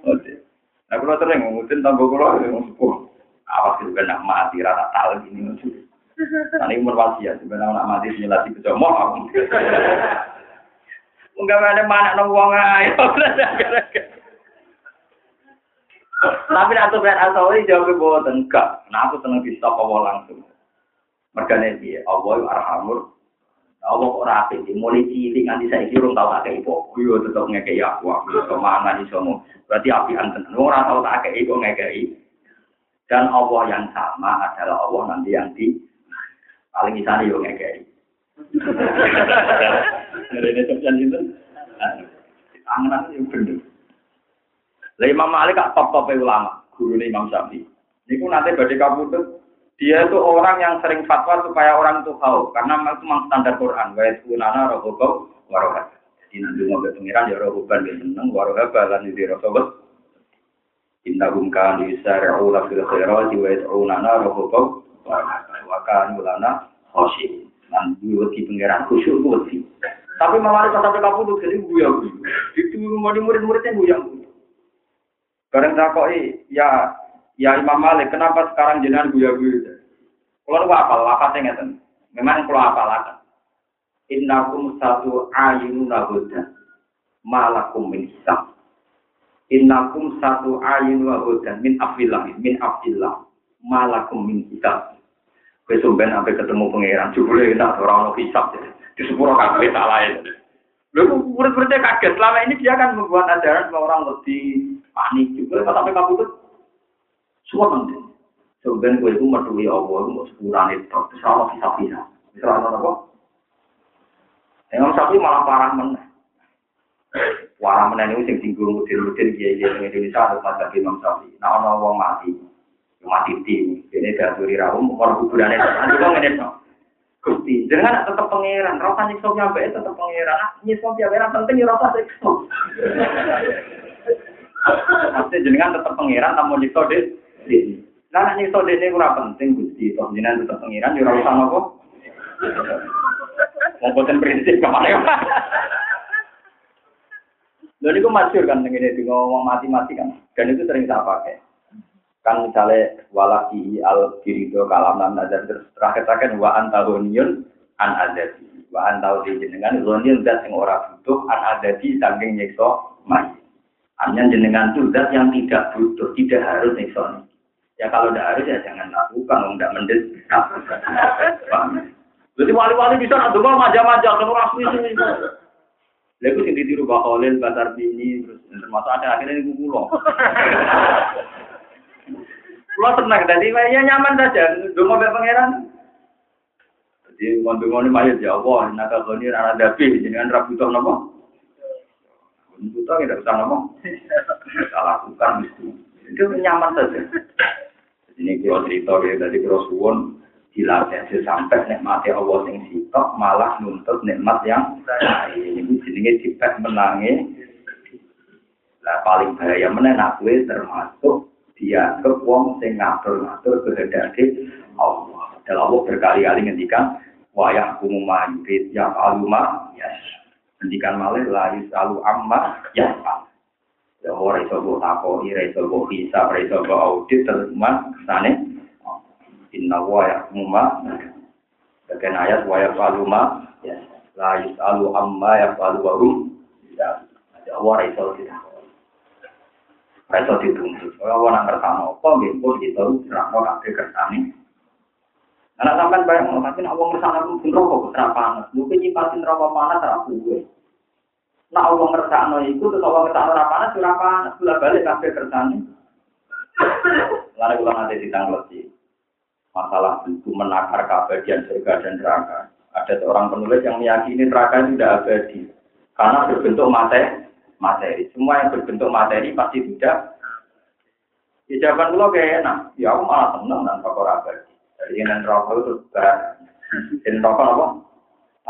Nah, kalau sering ngumutin tanggo kulo yang sepuh. Awas itu kan mati rata tahu gini maksud. Tadi umur wasiat sebenarnya nak mati nyelati kecomok. Enggak ada mana nong uang ayo. Tapi atau ben asal jawab bahwa enggak. Nah aku seneng di stop Allah langsung. Mergane dia, Allah itu arhamur. Allah ora apik mulai cilik nganti saiki urung tau akeh ipo. Yo tetep ngekeki aku aku ke mana iso Berarti api anten. Ora tau tak akeh ipo ngekeki. Dan Allah yang sama adalah Allah nanti yang di paling isane yo ngekeki. Ini sekian itu. Angan itu bener. Lah Imam Malik kak top-top ulama, guru Imam Syafi'i. Niku nanti badhe kabudut dia itu orang yang sering fatwa supaya orang itu tahu karena itu memang standar Quran. Wa yakunana rohobau warohat jadi nanti mau pengiran ya rohoban dia seneng warohat balan di Inna kan yusari'u la fil khairati wa yad'unana rohobau wa kan ulana khosyib dan wedi pengiran khusyuk wedi. Tapi malah sampai tuh jadi buya itu murid-muridnya buya Bareng takoi ya Ya Imam Malik, kenapa sekarang jenengan guya-guya? Kalau lu apa lapatnya ngeten. Memang kalau apa lagi? Innakum satu ayun nahuda, malakum min hisab. Innakum satu ayun nahuda min afillah, min afillah, malakum min. Kowe sampean sampai ketemu pangeran, jebule enak ora ono hisab. Di sepuro kabeh tak lain. Lalu murid-muridnya kaget. Selama ini dia kan membuat ajaran bahwa orang lebih panik juga. Sampai kabutut semua penting. Sebenarnya gue itu mertui Allah, mau sepuluhan itu, insya bisa-bisa. Bisa apa? Yang sapi malah parah meneh. Parah meneh ini sing tinggung mudir-mudir dia dia di Indonesia harus masa Imam Sapi. Nah, orang wong mati, mati tim. Ini dari rawum, orang kuburannya nanti ngene no. Gusti, jangan tetap pangeran, rasa nyiksa nyampe tetap pangeran. Nyiksa nyampe penting ya rasa nyiksa. Maksudnya jenengan tetap pangeran, tamu nyiksa deh. Nah, nek nyiksa dene ora penting Gusti, toh jenengan tetep pengiran ya ora usah napa Mau boten prinsip ke mana Lalu itu masyur kan ini ngomong mati-mati kan. Dan itu sering saya pakai. Kan misalnya walaki al kirido kalam nam nazar terus terakhir terakhir wa antahuniun an adati. Wa antahu jenengan zoniun zat yang ora butuh an adati saking nyekso mai. Hanya jenengan itu zat yang tidak butuh, tidak harus nyekso Ya kalau tidak harus ya jangan lakukan, tidak mendes. Jadi wali-wali bisa nak dengar maja-maja, kalau asli sini. Lalu sing ditiru Khalil, Batar Bini, terus termasuk ada akhirnya ini kulo. Kulo tenang tadi, ya nyaman saja, dongo be pangeran. Jadi ngomong ini mayat ya Allah, naga koni rana dapi, jangan rabu tuh nopo. Butuh tidak usah nopo. Salah lakukan itu. Itu nyaman saja. Ini kalau cerita ya, tadi kalau suwon, dilatih sampai nikmati Allah sing sitok malah nuntut nikmat yang lain ini jenenge dipek menangi lah paling bahaya mana nak gue termasuk dia wong sing ngatur ngatur kehendak Allah. Dan Allah berkali-kali ngendikan wayah kumuma yubit ya aluma ya ngendikan malah lah selalu amma ya ya ora iso mbok takoni ora iso mbok bisa ora iso audit terus sana inna wa yahmuma bagian ayat wa yafaluma ya la yusalu amma yafalu wa hum. Ya. Ada wa raiso kita raiso dituntut ora ora ngertano apa pun kita serangno kabeh kersane Anak sampean bayang mungkin Allah ngersakno pun rokok ora panas. Lu nyipatin rokok panas ora kuwe. Nah Allah ngersakno iku terus Allah ngersakno ora panas ora panas. Bola balik kabeh kersane. Lalu kula nanti ditanggleti masalah itu menakar keabadian surga dan neraka. Ada seorang penulis yang meyakini neraka itu tidak abadi karena berbentuk materi. Materi. Semua yang berbentuk materi pasti tidak. Ya jawaban lo kayak enak. Ya aku malah seneng fakor abadi. Jadi ini neraka itu berat. Ini neraka apa?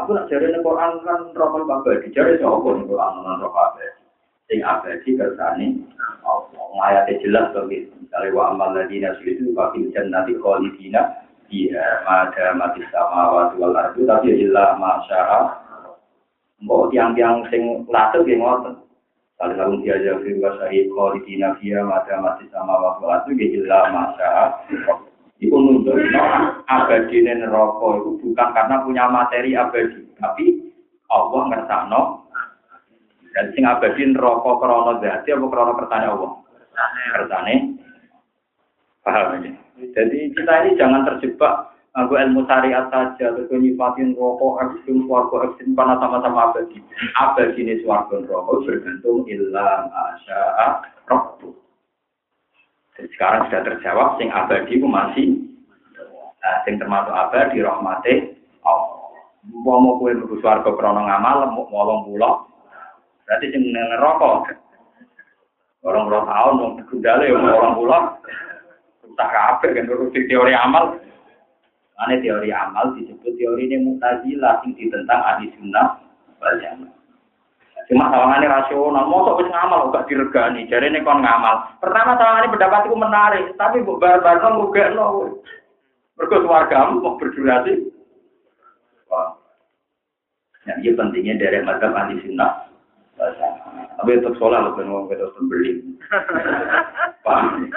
Aku nak cari Quran kan neraka abadi. Cari siapa nih Quran neraka abadi? Sing abadi kersane Allah. Jelas begitu. Misalnya wa amal ladina sulitu kafil jannati khalidina Iya, mada mati sama waktu wal ardu tapi ilah masyarakat. Mbok tiang-tiang sing latih yang ngoten. Kalau dia jadi wasahid khalidina fiha mada mati sama waktu wal ardu ilah masyarakat. Iku nunjuk abadi neraka itu bukan karena punya materi abadi, tapi Allah ngersakno dan sing abadi neraka krana dadi apa krana kertane Allah? Kertane. Paham ya? Jadi kita ini jangan terjebak aku ilmu syariat saja, terus nyifatin rokok, ekstrim, suarga, ekstrim, karena sama-sama abadi. Abadi ini suarga rokok bergantung ilam asya'a rokok. Sekarang sudah terjawab, sing abadi itu masih, nah, sing termasuk abadi, rahmati Allah. Mau mau kue nunggu suarga krono ngamal, mau ngolong pulau, berarti sing ngerokok. Orang orang tahun, orang gundale, orang pulau, tak kabeh kan teori amal. Ane teori amal disebut teori ini mutazilah sing ditentang ahli sunnah wal. Cuma sawangannya rasional, mau wis ngamal gak diregani, jadi ini kon ngamal. Pertama sawangannya pendapat itu menarik, tapi bu bar-bar kan juga no. Mereka keluargamu mau berdurasi. Wah. Ya, ini pentingnya dari mazhab ahli sunnah. Tapi untuk sholat lebih ngomong kita beli. Paham?